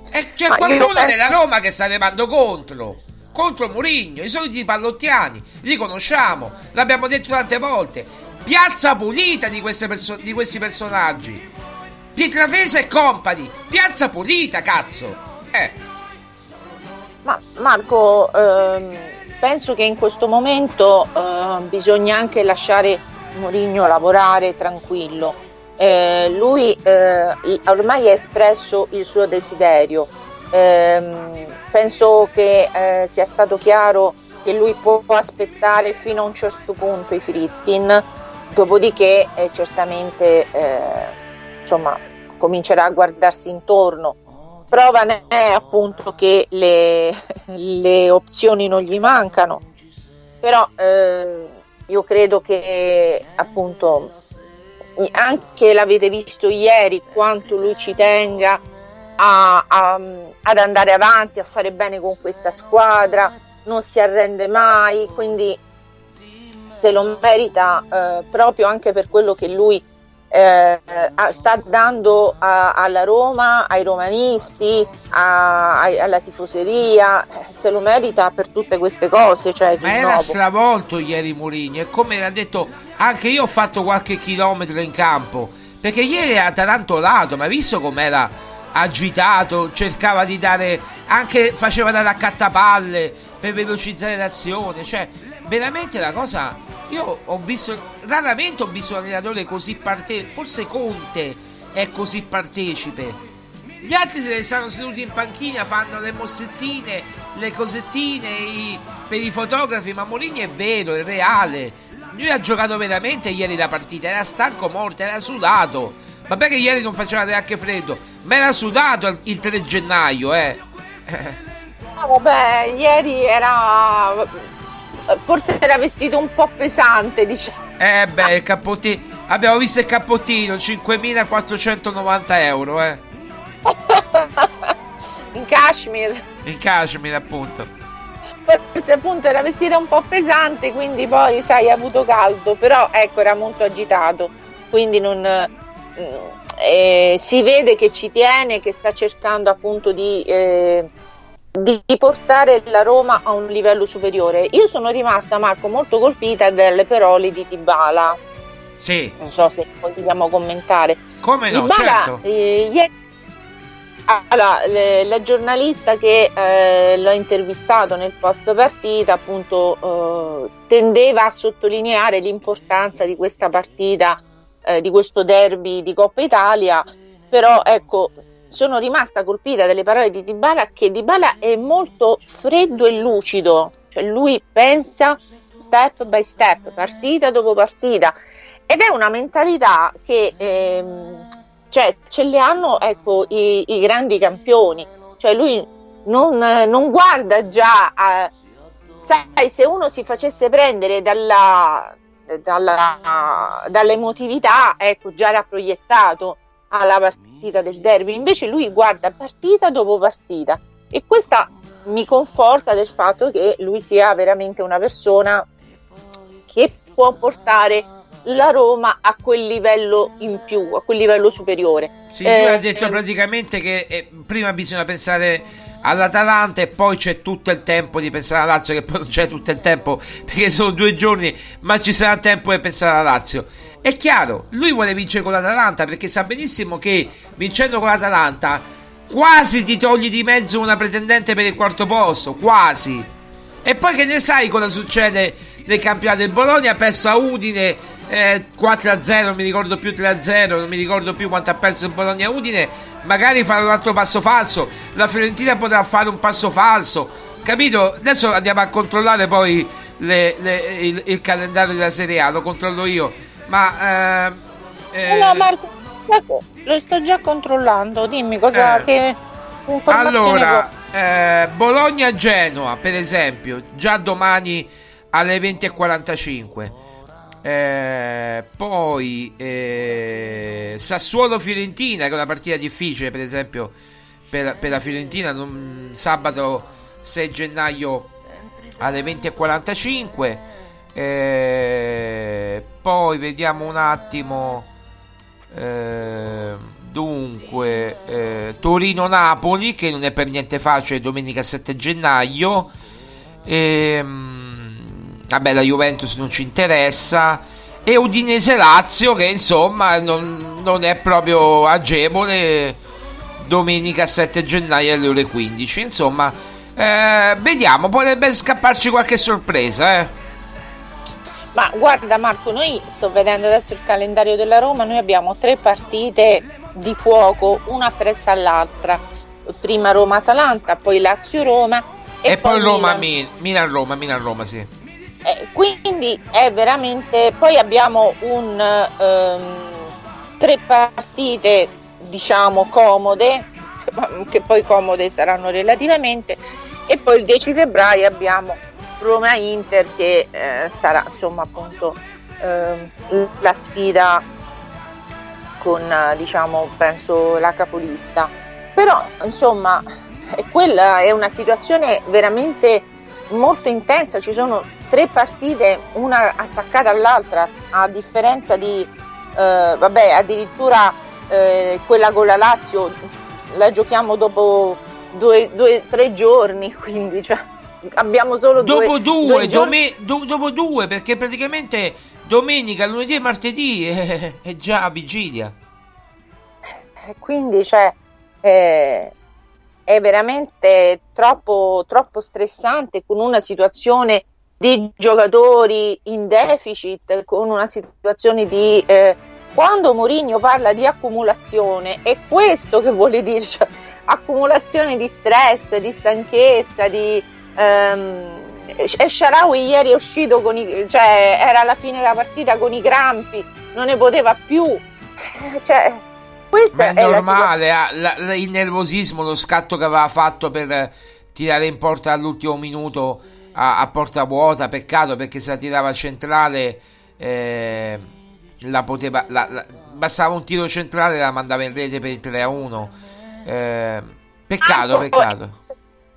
E c'è Ma qualcuno penso... nella Roma che sta remando contro contro Murigno, i soliti pallottiani, li conosciamo, l'abbiamo detto tante volte. Piazza pulita di, perso- di questi personaggi. Pietrafesa e compagni, piazza pulita, cazzo. Eh. Ma Marco, ehm, penso che in questo momento eh, bisogna anche lasciare Mourinho lavorare tranquillo. Eh, lui eh, ormai ha espresso il suo desiderio Ehm, penso che eh, sia stato chiaro che lui può aspettare fino a un certo punto i Fritkin, dopodiché eh, certamente eh, insomma, comincerà a guardarsi intorno. Prova ne è appunto che le, [LAUGHS] le opzioni non gli mancano, però eh, io credo che appunto anche l'avete visto ieri quanto lui ci tenga a, a, ad andare avanti, a fare bene con questa squadra, non si arrende mai, quindi se lo merita eh, proprio anche per quello che lui eh, sta dando a, alla Roma, ai romanisti, a, a, alla tifoseria, se lo merita per tutte queste cose. Cioè, Ma era stravolto ieri Mourinho e come ha detto anche io ho fatto qualche chilometro in campo perché ieri era tarantolato, ma visto com'era agitato, cercava di dare anche faceva dare accattapalle per velocizzare l'azione, cioè veramente la cosa io ho visto raramente ho visto un allenatore così partecipe, forse Conte è così partecipe. Gli altri se ne stanno seduti in panchina, fanno le mossettine, le cosettine i, per i fotografi, ma Molini è vero, è reale. Lui ha giocato veramente ieri la partita, era stanco morto, era sudato Vabbè che ieri non faceva neanche freddo, ma era sudato il 3 gennaio, eh. No, vabbè, ieri era... Forse era vestito un po' pesante, diciamo. Eh beh, il cappottino... Abbiamo visto il cappottino, 5.490 euro, eh. [LAUGHS] In cashmere. In cashmere, appunto. Forse appunto era vestito un po' pesante, quindi poi, sai, ha avuto caldo, però ecco, era molto agitato, quindi non eh, si vede che ci tiene, che sta cercando appunto di, eh, di, portare la Roma a un livello superiore. Io sono rimasta, Marco, molto colpita dalle parole di Dybala. Sì. Non so se vogliamo commentare. Come no, Dybala, certo. Eh, ieri allora, le, la giornalista che eh, l'ha intervistato nel post partita appunto eh, tendeva a sottolineare l'importanza di questa partita eh, di questo derby di Coppa Italia, però ecco, sono rimasta colpita dalle parole di Dybala che Dybala è molto freddo e lucido, cioè lui pensa step by step, partita dopo partita. Ed è una mentalità che ehm, cioè, ce le hanno ecco, i, i grandi campioni, cioè lui non, non guarda già a, sai se uno si facesse prendere dalla, dalla, dall'emotività, ecco, già era proiettato alla partita del derby, invece lui guarda partita dopo partita e questa mi conforta del fatto che lui sia veramente una persona che può portare la Roma a quel livello in più, a quel livello superiore. Sì, eh, ha detto eh, praticamente che eh, prima bisogna pensare all'Atalanta e poi c'è tutto il tempo di pensare alla Lazio, che poi non c'è tutto il tempo perché sono due giorni, ma ci sarà tempo di pensare alla Lazio. È chiaro, lui vuole vincere con l'Atalanta perché sa benissimo che vincendo con l'Atalanta quasi ti togli di mezzo una pretendente per il quarto posto, quasi. E poi che ne sai cosa succede nel campionato? Il Bologna ha perso a Udine eh, 4-0, non mi ricordo più 3-0, non mi ricordo più quanto ha perso il Bologna Udine, magari farà un altro passo falso, la Fiorentina potrà fare un passo falso, capito? Adesso andiamo a controllare poi le, le, il, il, calendario della Serie A, lo controllo io, ma... Eh, eh, no Marco, lo sto già controllando, dimmi cosa... Eh. che allora, eh, Bologna-Genoa, per esempio, già domani alle 20.45. Eh, poi eh, Sassuolo-Fiorentina, che è una partita difficile, per esempio, per, per la Fiorentina, non, sabato 6 gennaio alle 20.45. Eh, poi vediamo un attimo. Eh, Dunque, eh, Torino-Napoli, che non è per niente facile, domenica 7 gennaio. Ehm, vabbè, la Juventus non ci interessa. E Udinese-Lazio, che insomma non, non è proprio agevole, domenica 7 gennaio alle ore 15. Insomma, eh, vediamo, potrebbe scapparci qualche sorpresa, eh. Ma guarda Marco, noi sto vedendo adesso il calendario della Roma, noi abbiamo tre partite di fuoco una appresso all'altra. Prima Roma-Atalanta, poi Lazio-Roma e, e poi, poi Roma-Milan. Milan-Roma, Milan-Roma, sì. Eh, quindi è veramente. Poi abbiamo un um, tre partite, diciamo, comode, [LAUGHS] che poi comode saranno relativamente, e poi il 10 febbraio abbiamo Roma-Inter che eh, sarà insomma appunto eh, la sfida con diciamo penso la capolista però insomma quella è una situazione veramente molto intensa ci sono tre partite una attaccata all'altra a differenza di eh, vabbè addirittura eh, quella con la Lazio la giochiamo dopo due, due tre giorni [LAUGHS] quindi cioè, abbiamo solo dopo due, due, due dome, do, dopo due perché praticamente domenica, lunedì e martedì è, [LAUGHS] è già vigilia. Quindi cioè, è, è veramente troppo, troppo stressante con una situazione di giocatori in deficit, con una situazione di... Eh, quando Mourinho parla di accumulazione, è questo che vuole dire, cioè, accumulazione di stress, di stanchezza, di... Ehm, e Sharawi ieri è uscito con i, cioè era alla fine della partita con i crampi, non ne poteva più. Cioè, questa è, è normale, la, la, la, il nervosismo, lo scatto che aveva fatto per tirare in porta all'ultimo minuto a, a porta vuota, peccato perché se la tirava centrale eh, la poteva, la, bastava un tiro centrale e la mandava in rete per il 3 a 1. Eh, peccato, ah, peccato.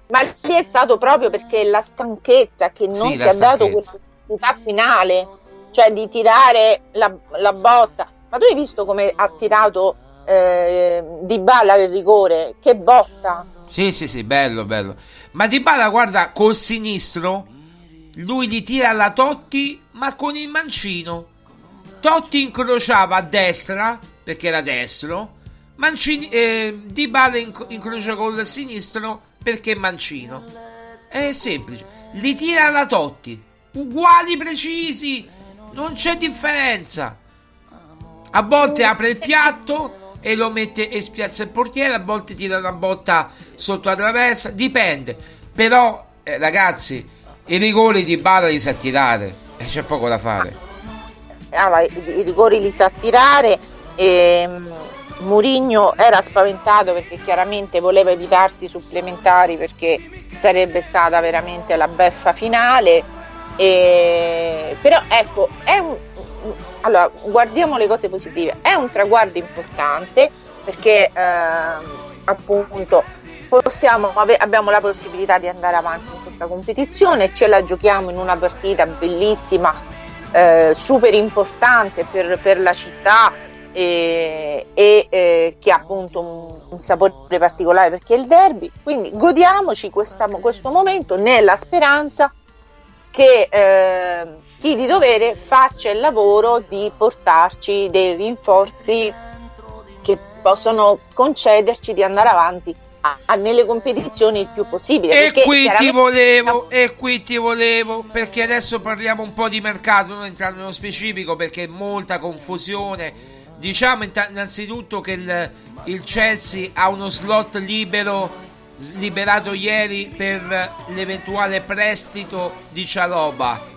Ma lì è stato proprio perché la stanchezza che non sì, ti ha dato questa finale, cioè di tirare la, la, botta. Ma tu hai visto come ha tirato eh, Di Bala il rigore? Che botta! Sì, sì, sì, bello, bello. Ma Di Bala, guarda, col sinistro, lui gli tira alla Totti, ma con il mancino. Totti incrociava a destra, perché era destro, Mancini, eh, Di Bala inc- incrocia col sinistro perché mancino. È semplice. Li tira alla Totti. Uguali precisi. Non c'è differenza. A volte apre il piatto e lo mette e spiazza il portiere, a volte tira una botta sotto la traversa, dipende. Però, eh, ragazzi, i rigori di Bala li sa tirare e c'è poco da fare. Allora, i, i rigori li sa tirare e ehm, Murigno era spaventato perché chiaramente voleva evitarsi supplementari perché sarebbe stata veramente la beffa finale. E... Però ecco, è un... allora, guardiamo le cose positive. È un traguardo importante perché eh, appunto possiamo, abbiamo la possibilità di andare avanti in questa competizione, ce la giochiamo in una partita bellissima, eh, super importante per, per la città e, e eh, che ha appunto un, un, sapore particolare perché è il derby. Quindi godiamoci questa, questo momento nella speranza che eh, chi di dovere faccia il lavoro di portarci dei rinforzi che possono concederci di andare avanti a, a nelle competizioni il più possibile. E qui ti chiaramente- volevo, e qui ti volevo, perché adesso parliamo un po' di mercato, non entrando nello specifico perché molta confusione. Diciamo innanzitutto che il, il Chelsea ha uno slot libero, liberato ieri per l'eventuale prestito di Cialoba.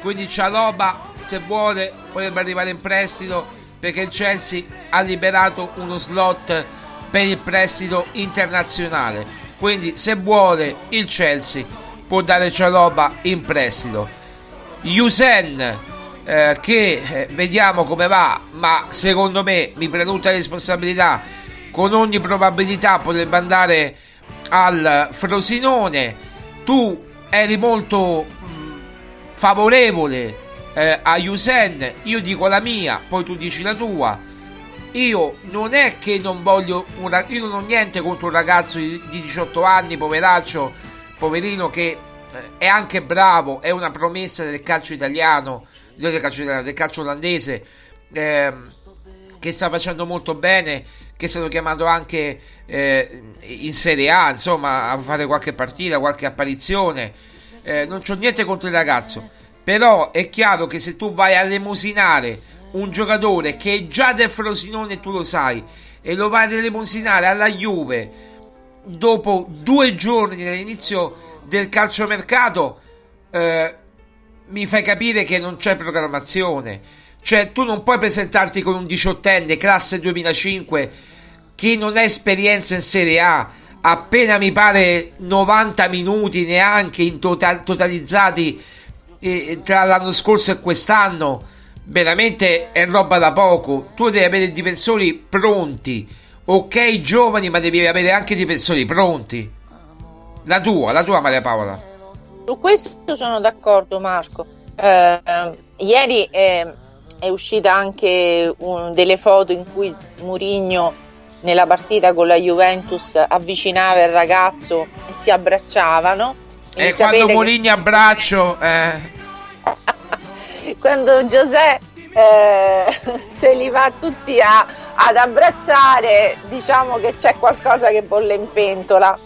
Quindi Cialoba, se vuole, potrebbe arrivare in prestito perché il Chelsea ha liberato uno slot per il prestito internazionale. Quindi, se vuole, il Chelsea può dare Cialoba in prestito. Yusen, eh, che eh, vediamo come va, ma secondo me mi la responsabilità. Con ogni probabilità potrebbe andare al Frosinone. Tu eri molto mh, favorevole eh, a Yusen, io dico la mia, poi tu dici la tua. Io non è che non voglio un rag- io non ho niente contro un ragazzo di, di 18 anni, poveraccio, poverino che eh, è anche bravo, è una promessa del calcio italiano, del calcio del calcio olandese, ehm, che sta facendo molto bene, che stanno chiamando anche eh, in Serie A, insomma, a fare qualche partita, qualche apparizione. Eh, non c'ho niente contro il ragazzo, però è chiaro che se tu vai a lemosinare un giocatore che è già del Frosinone, tu lo sai, e lo vai a lemosinare alla Juve dopo due giorni dall'inizio del calciomercato, eh, mi fai capire che non c'è programmazione. Cioè, tu non puoi presentarti con un diciottenne, classe 2005, che non ha esperienza in Serie A, appena mi pare 90 minuti neanche in total- totalizzati eh, tra l'anno scorso e quest'anno. Veramente è roba da poco. Tu devi avere difensori pronti. Ok, giovani, ma devi avere anche difensori pronti. La tua, la tua Maria Paola. Su questo sono d'accordo Marco. Eh, ieri eh, è uscita anche un- delle foto in cui Murigno nella partita con la Juventus avvicinava il ragazzo e si abbracciavano. E E quando sapete che- abbraccio, eh, [LAUGHS] quando Giuseppe eh, [LAUGHS] se li va tutti a- ad abbracciare, diciamo che c'è qualcosa che bolle in pentola.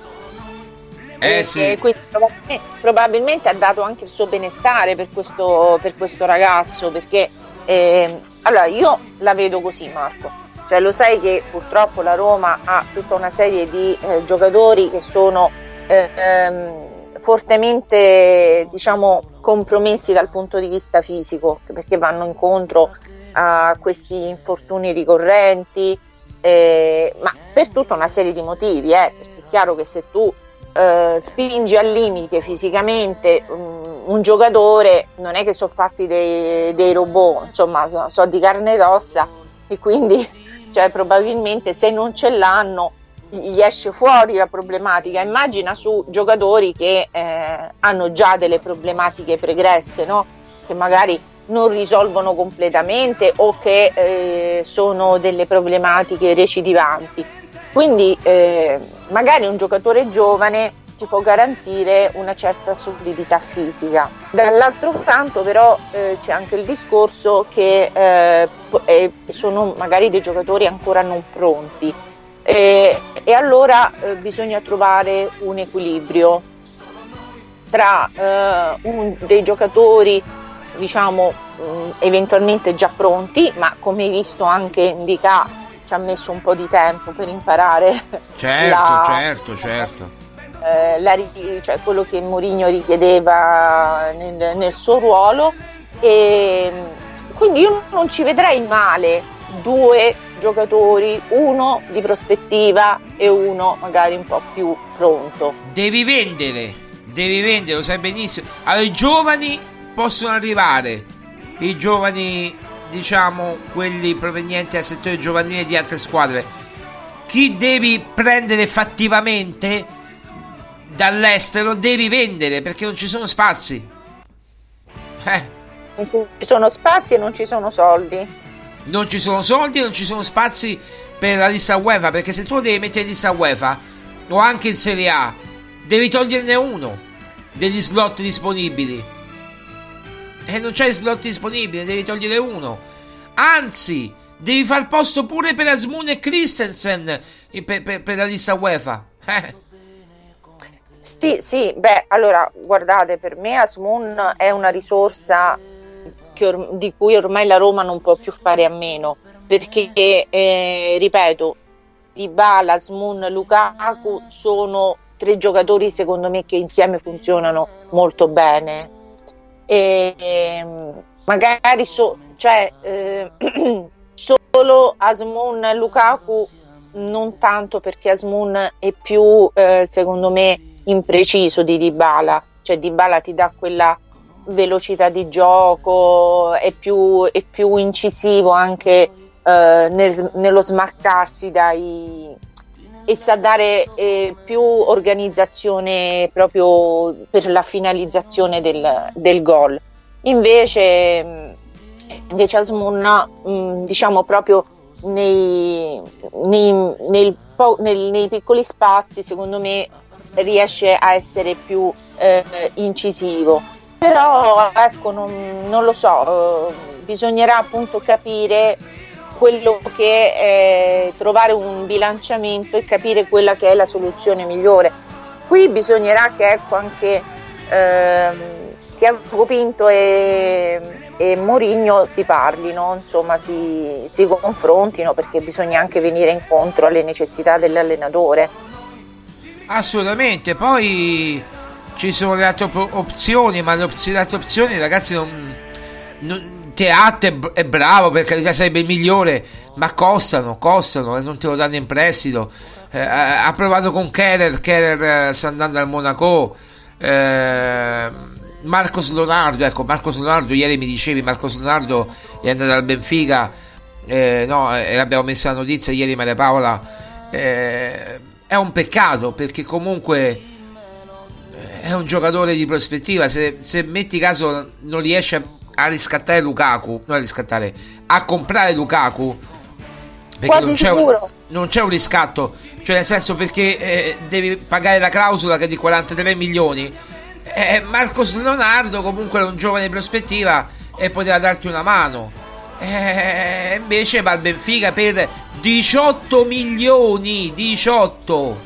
eh E- sì. e quindi probabilmente, probabilmente ha dato anche il suo benestare per questo, per questo ragazzo, perché eh, allora io la vedo così Marco, cioè lo sai che purtroppo la Roma ha tutta una serie di eh, giocatori che sono eh, ehm, fortemente diciamo compromessi dal punto di vista fisico, perché vanno incontro a questi infortuni ricorrenti, eh, ma per tutta una serie di motivi, eh, perché è chiaro che se tu eh, spingi al limite fisicamente um, un giocatore, non è che sono fatti dei, dei robot, insomma, so, so di carne ed ossa e quindi cioè, probabilmente se non ce l'hanno gli esce fuori la problematica. Immagina su giocatori che eh, hanno già delle problematiche pregresse, no? che magari non risolvono completamente o che eh, sono delle problematiche recidivanti. Quindi eh, magari un giocatore giovane ti può garantire una certa solidità fisica. Dall'altro canto però eh, c'è anche il discorso che eh, sono magari dei giocatori ancora non pronti e, e allora eh, bisogna trovare un equilibrio tra eh, un- dei giocatori diciamo mh, eventualmente già pronti ma come hai visto anche Indica ci ha messo un po' di tempo per imparare Certo, la- certo, certo. eh, la cioè quello che Mourinho richiedeva nel, nel suo ruolo e quindi io non ci vedrei male due giocatori, uno di prospettiva e uno magari un po' più pronto. Devi vendere, devi vendere, lo sai benissimo. Allora, i giovani possono arrivare, i giovani, diciamo, quelli provenienti dal settore giovanile di altre squadre. Chi devi prendere fattivamente dall'estero devi vendere perché non ci sono spazi. Eh, Non ci sono spazi e non ci sono soldi. non ci sono soldi, non ci sono spazi per la lista UEFA perché se tu devi mettere in lista UEFA o anche in Serie A devi toglierne uno degli slot disponibili e non c'è slot disponibile devi togliere uno anzi devi far posto pure per Asmun e Christensen eh, per, per- per la lista UEFA [LAUGHS] Eh. Sì, sì, beh, allora guardate, per me Asmun è una risorsa or- di cui ormai la Roma non può più fare a meno, perché, eh, ripeto, Dybala, Asmun, Lukaku sono tre giocatori secondo me che insieme funzionano molto bene. E, ehm, magari so, cioè, eh, [CLEARS THROAT] solo Asmun Lukaku non tanto perché Asmun è più eh, secondo me impreciso di Dybala, cioè Dybala ti dà quella velocità di gioco, è più, è più incisivo anche eh, nel, nello smarcarsi dai, e sa dare eh, più organizzazione proprio per la finalizzazione del, del gol. Invece, invece Asmun, mm, diciamo proprio nei, nei, nel, nel, nei piccoli spazi, secondo me riesce a essere più eh, incisivo. Però ecco, non, non lo so, eh, bisognerà appunto capire quello che è trovare un bilanciamento e capire quella che è la soluzione migliore. Qui bisognerà che ecco anche ehm, Tiago Pinto e, e Mourinho si parlino, insomma si, si confrontino perché bisogna anche venire incontro alle necessità dell'allenatore. Assolutamente, poi ci sono le altre opzioni, ma le, le altre opzioni, ragazzi, non, non, Teat è, bravo, per carità sarebbe il migliore, ma costano, costano e non te lo danno in prestito. Eh, ha provato con Keller, Keller eh, sta andando al Monaco. Eh, Marcos Leonardo, ecco, Marcos Leonardo, ieri mi dicevi, Marcos Leonardo è andato al Benfica, eh, no, eh, l'abbiamo messa la notizia ieri Maria Paola. Eh, è un peccato perché comunque eh, è un giocatore di prospettiva. Se, se metti caso non riesce a, a, riscattare Lukaku, non a riscattare, a comprare Lukaku, quasi non c'è, un, non c'è un riscatto, cioè nel senso perché eh, devi pagare la clausola che è di 43 milioni. Eh, Marcos Leonardo comunque è un giovane di prospettiva e poteva darti una mano. Eh, invece va al Benfica per 18 milioni, 18,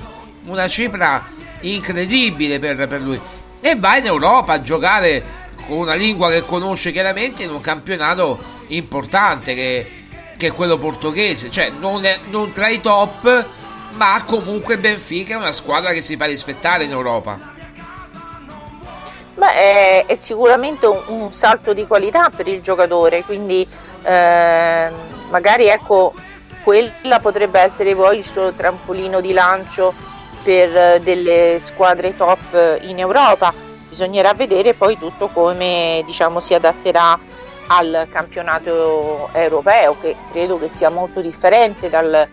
una cifra incredibile per, per lui. E va in Europa a giocare con una lingua che conosce chiaramente in un campionato importante che, che è quello portoghese, cioè non, è, non tra i top, ma comunque Benfica è una squadra che si fa rispettare in Europa. Beh, è, è sicuramente un, un, salto di qualità per il giocatore, quindi eh, magari ecco quella potrebbe essere poi il suo trampolino di lancio per eh, delle squadre top in Europa. Bisognerà vedere poi tutto come diciamo, si adatterà al campionato europeo, che credo che sia molto differente dal,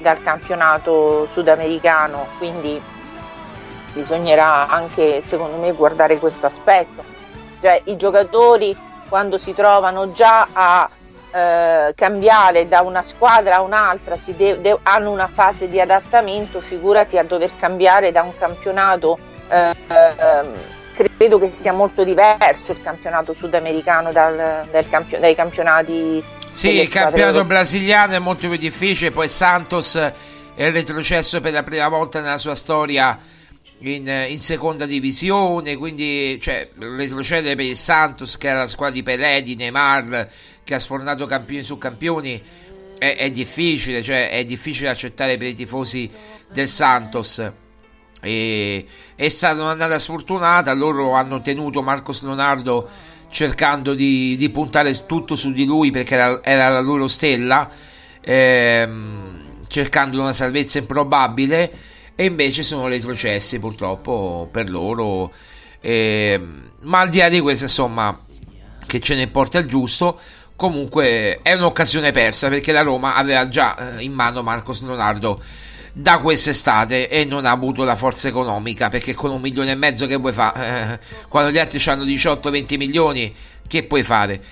dal campionato sudamericano, quindi bisognerà anche secondo me guardare questo aspetto. Cioè i giocatori quando si trovano già a eh, cambiare da una squadra a un'altra, de- de- hanno una fase di adattamento, figurati a dover cambiare da un campionato. Eh, ehm, credo che sia molto diverso il campionato sudamericano dal, dal campio- dai campionati. Sì, il campionato brasiliano è molto più difficile, poi Santos è retrocesso per la prima volta nella sua storia in, in, seconda divisione, quindi cioè, retrocedere per il Santos che era la squadra di Pelé, di Neymar, che ha sfornato campioni su campioni, è, è difficile, cioè è difficile accettare per i tifosi del Santos. E, è stata un'annata sfortunata, loro hanno tenuto Marcos Leonardo cercando di, di puntare tutto su di lui perché era, era la loro stella, ehm, cercando una salvezza improbabile e invece sono retrocessi purtroppo per loro. Eh, ma al di là di questo, insomma, che ce ne porta il giusto, comunque è un'occasione persa perché la Roma aveva già eh, in mano Marcos Leonardo da quest'estate e non ha avuto la forza economica perché con un milione e mezzo che vuoi fare? Eh, quando gli altri hanno 18-20 milioni, che puoi fare?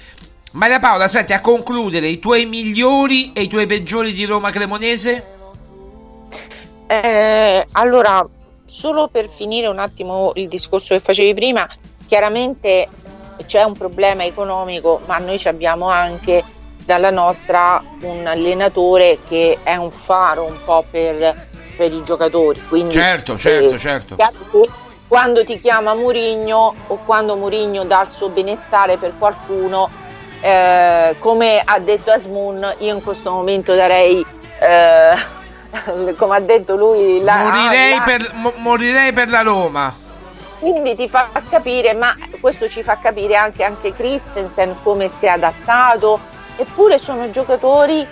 Maria Paola, senti a concludere i tuoi migliori e i tuoi peggiori di Roma Cremonese? Eh, allora, solo per finire un attimo il discorso che facevi prima, chiaramente c'è un problema economico, ma noi abbiamo anche dalla nostra un allenatore che è un faro un po' per per i giocatori. Quindi, certo, certo, eh, certo. Quando ti chiama Murigno o quando Murigno dà il suo benestare per qualcuno, eh, come ha detto Asmun, io in questo momento darei, eh, come ha detto lui, la, morirei, la, per, mo- morirei per la Roma. Quindi ti fa capire, ma questo ci fa capire anche, anche Christensen come si è adattato, eppure sono giocatori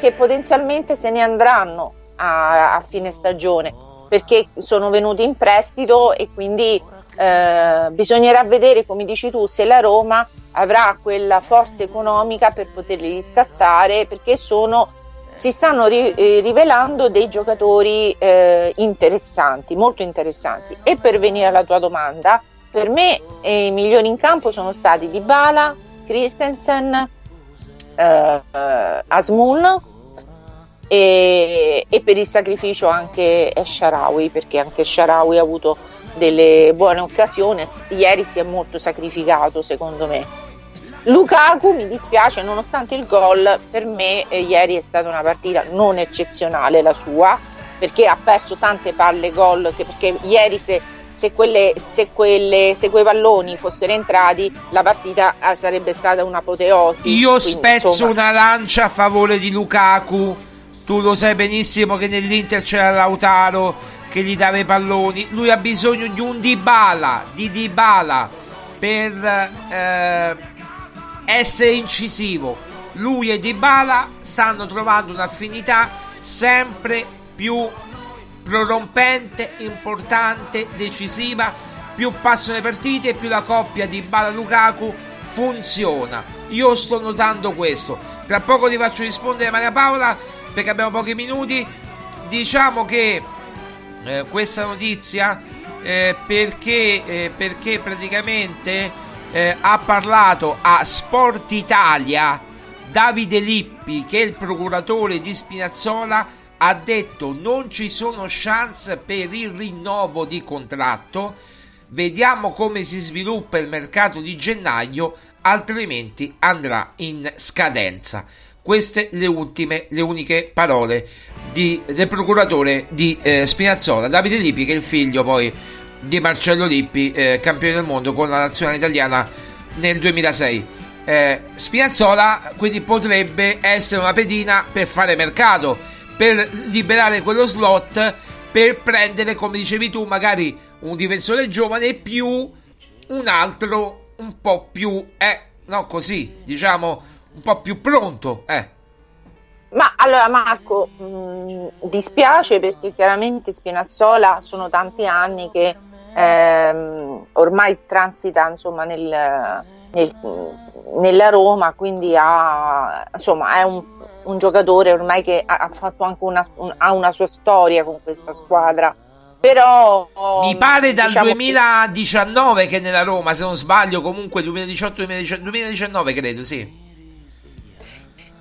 che potenzialmente se ne andranno a, a fine stagione perché sono venuti in prestito e quindi eh, bisognerà vedere, come dici tu, se la Roma avrà quella forza economica per poterli riscattare perché sono, si stanno ri, eh, rivelando dei giocatori eh, interessanti, molto interessanti. E per venire alla tua domanda, per me eh, i migliori in campo sono stati Dybala, Christensen, eh, Asmun e, e, per il sacrificio anche Sharawi perché anche Sharawi ha avuto delle buone occasioni. Ieri si è molto sacrificato secondo me. Lukaku mi dispiace nonostante il gol per me eh, ieri è stata una partita non eccezionale la sua perché ha perso tante palle gol perché ieri se, se, quelle, se, quelle, se quei palloni fossero entrati la partita eh, sarebbe stata un'apoteosi io quindi, spezzo insomma... una lancia a favore di Lukaku tu lo sai benissimo che nell'Inter c'era Lautaro che gli dava i palloni. Lui ha bisogno di un Dybala, di Dybala per eh, essere incisivo. Lui e Dybala stanno trovando un'affinità sempre più prorompente, importante, decisiva. Più passano le partite, più la coppia di Bala-Lukaku funziona. Io sto notando questo. Tra poco ti faccio rispondere Maria Paola perché abbiamo pochi minuti. Diciamo che eh, questa notizia eh, perché, eh, perché praticamente eh, ha parlato a Sport Italia Davide Lippi, che è il procuratore di Spinazzola, ha detto non ci sono chance per il rinnovo di contratto. Vediamo come si sviluppa il mercato di gennaio, altrimenti andrà in scadenza. Queste le ultime, le uniche parole di, del procuratore di eh, Spinazzola, Davide Lippi, che è il figlio poi di Marcello Lippi, eh, campione del mondo con la nazionale italiana nel 2006. Eh, Spinazzola quindi potrebbe essere una pedina per fare mercato, per liberare quello slot, per prendere, come dicevi tu, magari un difensore giovane più un altro un po' più, eh, no così, diciamo un po' più pronto. Eh. Ma allora Marco, mh, mm, dispiace perché chiaramente Spinazzola sono tanti anni che ehm, ormai transita insomma, nel, nel, nella Roma, quindi ha, insomma, è un, un, giocatore ormai che ha, ha fatto anche una, un, ha una sua storia con questa squadra. Però mi pare dal diciamo 2019 che... che nella Roma, se non sbaglio, comunque 2018-2019 credo, sì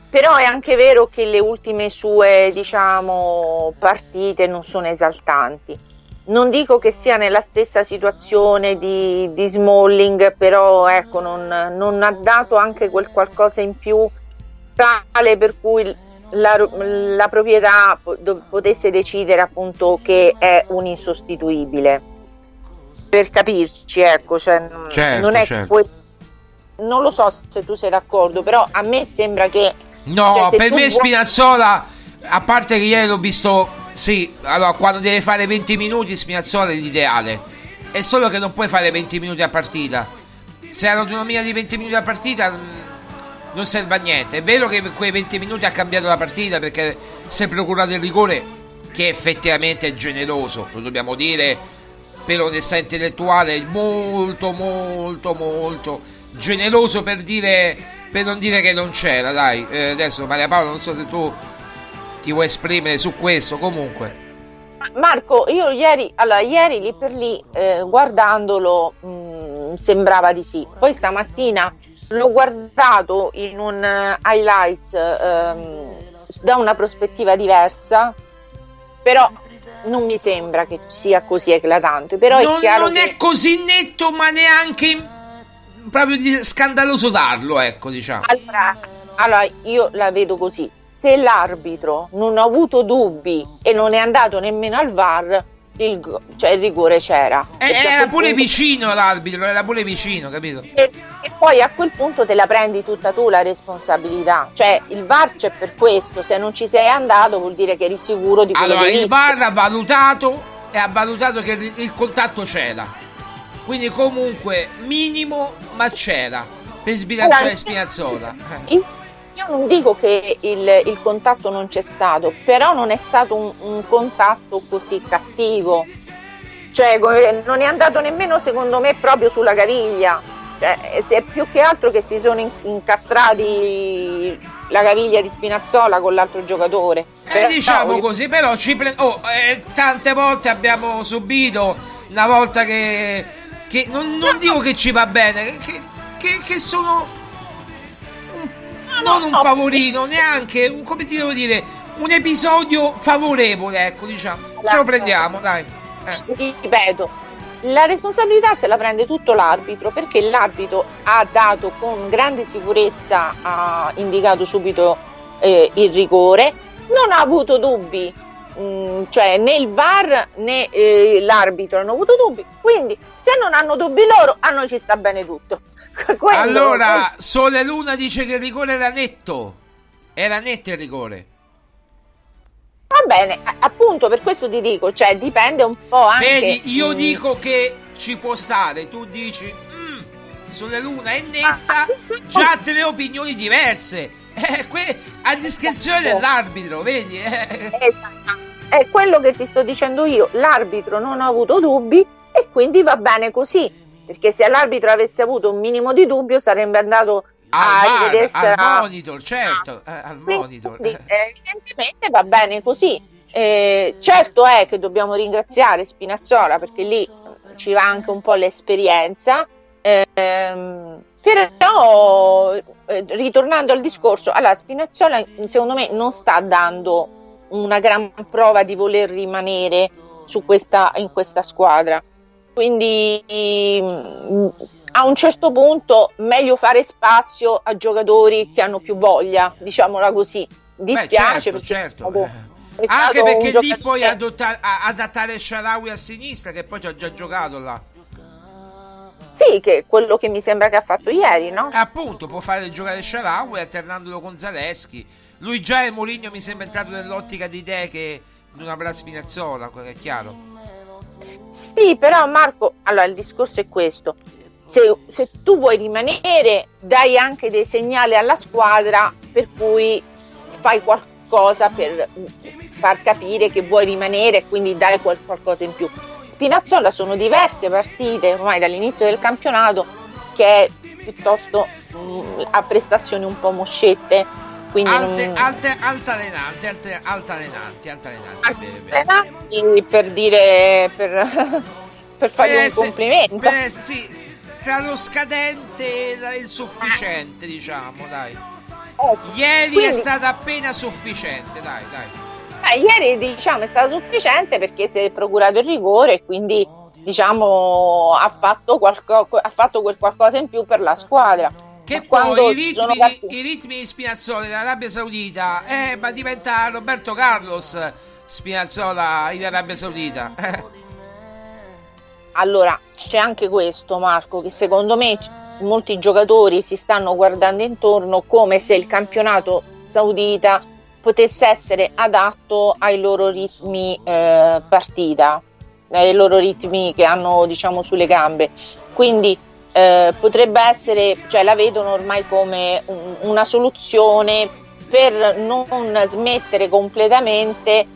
però è anche vero che le ultime sue diciamo, partite non sono esaltanti. Non dico che sia nella stessa situazione di, di Smalling, però ecco, non, non, ha dato anche quel qualcosa in più tale per cui la, la proprietà potesse decidere appunto che è un insostituibile. Per capirci, ecco, cioè, certo, non è certo. non lo so se tu sei d'accordo, però a me sembra che No, cioè, per me vuoi... Spinazzola, a parte che ieri l'ho visto, sì, allora quando deve fare 20 minuti Spinazzola è l'ideale. È solo che non puoi fare 20 minuti a partita. Se hai l'autonomia di 20 minuti a partita mm, non serve a niente. È vero che quei 20 minuti ha cambiato la partita perché si è procurato il rigore che effettivamente è generoso, lo dobbiamo dire per onestà intellettuale, molto molto molto generoso per dire per non dire che non c'era, dai. Eh, adesso Maria Paola, non so se tu ti vuoi esprimere su questo, comunque. Marco, io ieri, allora, ieri lì per lì, eh, guardandolo, mh, mm, sembrava di sì. Poi stamattina l'ho guardato in un uh, highlight um, da una prospettiva diversa, però non mi sembra che sia così eclatante. Però non, è chiaro non che... è così netto, ma neanche proprio di scandaloso darlo, ecco, diciamo. Allora, allora, io la vedo così. se l'arbitro non ha avuto dubbi e non è andato nemmeno al VAR, il, cioè il rigore c'era. Eh, era pure punto- vicino l'arbitro, era pure vicino, capito? e, e poi a quel punto te la prendi tutta tu la responsabilità. Cioè il VAR c'è per questo, se non ci sei andato vuol dire che eri sicuro di quello Allora, che hai il. VAR ha valutato e ha valutato che il, il contatto c'era. Quindi comunque minimo, ma c'era. Per sbilanciare Allora, Spinazzola. Eh. Il- Io non dico che il, il contatto non c'è stato, però non è stato un, un contatto così cattivo. Cioè, come- non è andato nemmeno secondo me proprio sulla caviglia. Cioè, se è più che altro che si sono in- incastrati la caviglia di Spinazzola con l'altro giocatore. Eh, Però- diciamo così, però ci pre- oh, eh, tante volte abbiamo subito una volta che, che non, non dico che ci va bene, che, che- che sono non un favorino, neanche un, come ti devo dire, un episodio favorevole, ecco, diciamo. Ce lo prendiamo, dai. Eh. ripeto, la responsabilità se la prende tutto l'arbitro perché l'arbitro ha dato con grande sicurezza, ha indicato subito eh, il rigore, non ha avuto dubbi, mm, cioè né il VAR né eh, l'arbitro hanno avuto dubbi, quindi se non hanno dubbi loro, a noi ci sta bene tutto. [LAUGHS] Quello- Allora, Sole Luna dice che il rigore era netto. Era netto il rigore. Va bene, appunto per questo ti dico, cioè dipende un po' anche... Vedi, io dico che ci può stare, tu dici "Mm, Sole Luna è Ah, netta, già tre opinioni diverse. [LAUGHS] Eh, que- a discrezione dell'arbitro, vedi? Eh. È quello che ti sto dicendo io, l'arbitro non ha avuto dubbi e quindi va bene così, perché se l'arbitro avesse avuto un minimo di dubbio sarebbe andato a Al, rivedersi al la- monitor, certo, eh, al monitor. Quindi, eh, evidentemente va bene così. Eh, certo è che dobbiamo ringraziare Spinazzola perché lì ci va anche un po' l'esperienza. ehm, però, eh, ritornando al discorso, allora Spinazzola secondo me non sta dando una gran prova di voler rimanere su questa, in questa squadra. Quindi mm, a un certo punto meglio fare spazio a giocatori che hanno più voglia, diciamola così. Dispiace Beh, certo, perché certo. è Anche perché lì poi adotta- a- adattare Sharawi a sinistra, che poi ci ha già giocato là. Sì, che è quello che mi sembra che ha fatto ieri, no? Appunto, può fare giocare Sharawi alternandolo con Zaleschi. Lui già e Moligno mi sembra entrato nell'ottica di idee che non avrà Spinazzola, quello è chiaro. Sì, però Marco, allora il discorso è questo. Se, se tu vuoi rimanere, dai anche dei segnali alla squadra per cui fai qualcosa per far capire che vuoi rimanere e quindi dare qual- qualcosa in più. Spinazzola sono diverse partite ormai dall'inizio del campionato che è piuttosto mh, a prestazioni un po' moscette. Quindi Alte, non- alte, altalenanti, alte, altalenanti, altalenanti. Bene, bene. allenanti per dire per, [LAUGHS] per fargli un essere- complimento. per essere- sì, tra lo scadente e il sufficiente, diciamo, dai. Ieri è Quindi- stata appena sufficiente, dai, dai. Eh, ieri diciamo è stato sufficiente perché si è procurato il rigore e quindi diciamo ha fatto, qualco- ha fatto quel qualcosa in più per la squadra. Che poi i ritmi, di, i ritmi di Spinazzola dell'Arabia Saudita, eh, ma diventa Roberto Carlos Spinazzola in Arabia Saudita. [LAUGHS] Allora c'è anche questo Marco che secondo me molti giocatori si stanno guardando intorno come se il campionato saudita potesse essere adatto ai loro ritmi eh, partita, ai loro ritmi che hanno diciamo sulle gambe. Quindi eh, potrebbe essere, cioè la vedono ormai come un- una soluzione per non smettere completamente,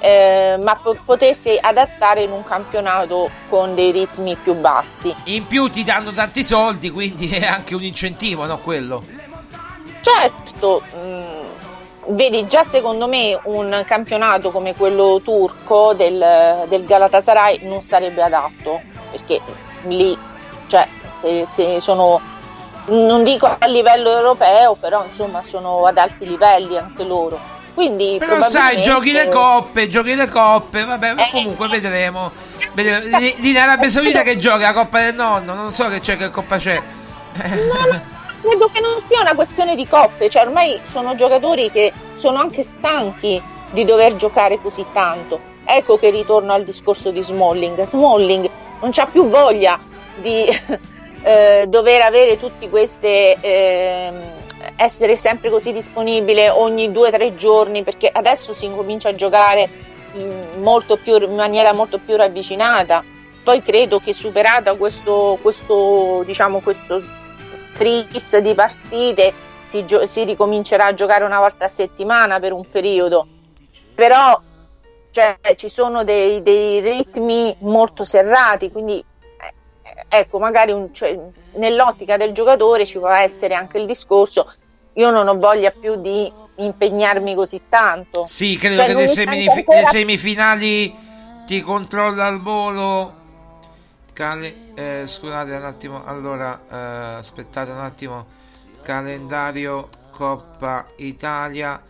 eh, ma po- potesse adattare in un campionato con dei ritmi più bassi. In più ti danno tanti soldi, quindi è anche un incentivo, no? Quello. Certo, mh, vedi già secondo me un campionato come quello turco del, del Galatasaray non sarebbe adatto, perché lì, cioè, se, se sono, non dico a livello europeo, però insomma sono ad alti livelli anche loro. Quindi Però sai, giochi le coppe, giochi le coppe, vabbè, ma comunque vedremo. vedremo. Lì in Arabia Saudita che gioca la Coppa del Nonno, non so che c'è, che coppa c'è. credo che non sia una questione di coppe, cioè ormai sono giocatori che sono anche stanchi di dover giocare così tanto. Ecco che ritorno al discorso di Smalling. Smalling non c'ha più voglia di [LAUGHS] eh, dover avere tutti queste eh, essere sempre così disponibile ogni due o tre giorni perché adesso si incomincia a giocare in, più, in maniera molto più ravvicinata. Poi credo che superata questo, questo diciamo questo tris di partite si, gio- si ricomincerà a giocare una volta a settimana per un periodo. Però cioè, ci sono dei, dei ritmi molto serrati quindi ecco, magari un, cioè, nell'ottica del giocatore ci può essere anche il discorso, io non ho voglia più di impegnarmi così tanto. Sì, credo cioè, che le, semif- ancora... semifinali ti controlla al volo. Cale- eh, scusate un attimo, allora eh, aspettate un attimo. Calendario Coppa Italia.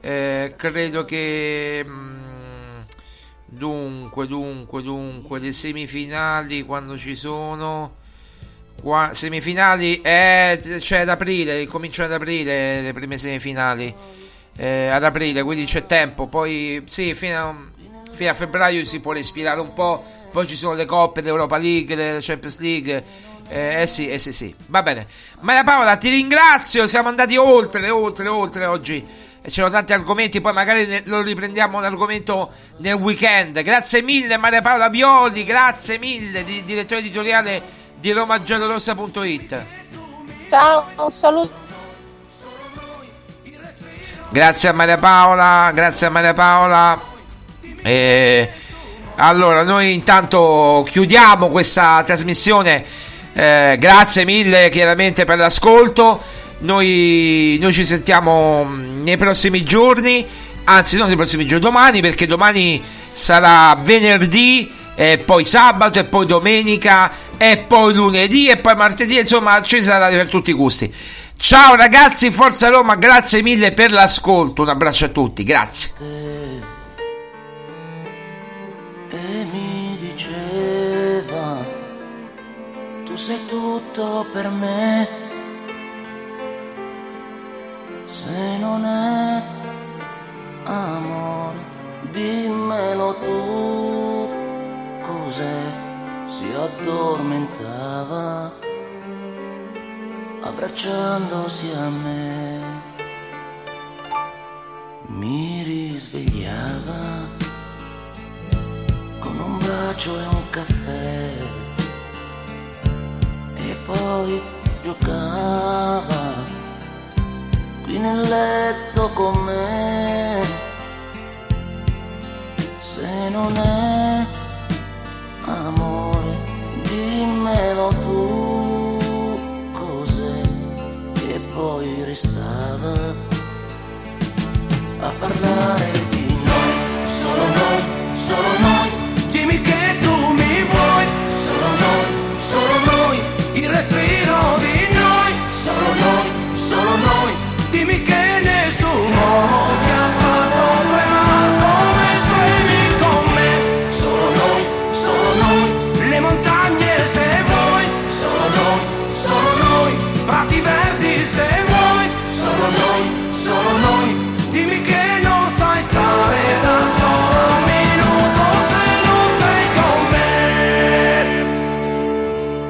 Eh, credo che mh, mm, Dunque, dunque, dunque, le semifinali quando ci sono? Qua, semifinali, eh, cioè ad aprile, cominciano ad aprile le prime semifinali. Eh, ad aprile, quindi c'è tempo. Poi, sì, fino a, fino a febbraio si può respirare un po'. Poi ci sono le coppe dell'Europa League, della Champions League. Eh, eh, sì, eh sì, sì. Va bene. Maria Paola, ti ringrazio. Siamo andati oltre, oltre, oltre oggi c'erano tanti argomenti, poi magari ne, lo riprendiamo un argomento nel weekend. Grazie mille Maria Paola Bioli, grazie mille, di, direttore editoriale di romagiallorossa.it. Ciao, un saluto. Grazie a Maria Paola, grazie a Maria Paola. E allora, noi intanto chiudiamo questa trasmissione. Eh, grazie mille chiaramente per l'ascolto. Noi, noi ci sentiamo mm, nei prossimi giorni, anzi non nei prossimi giorni, domani perché domani sarà venerdì e poi sabato e poi domenica e poi lunedì e poi martedì, insomma ci sarà per tutti i gusti. Ciao ragazzi, Forza Roma, grazie mille per l'ascolto, un abbraccio a tutti, grazie. E mi diceva, tu sei tutto per me se non è amore, dimmelo tu, cos'è? Si addormentava, abbracciandosi a me, mi risvegliava con un bacio e un caffè. E poi giocava qui nel letto con me. Se non è amore, dimmelo tu cos'è. E poi restava a parlare di noi, solo noi, solo noi.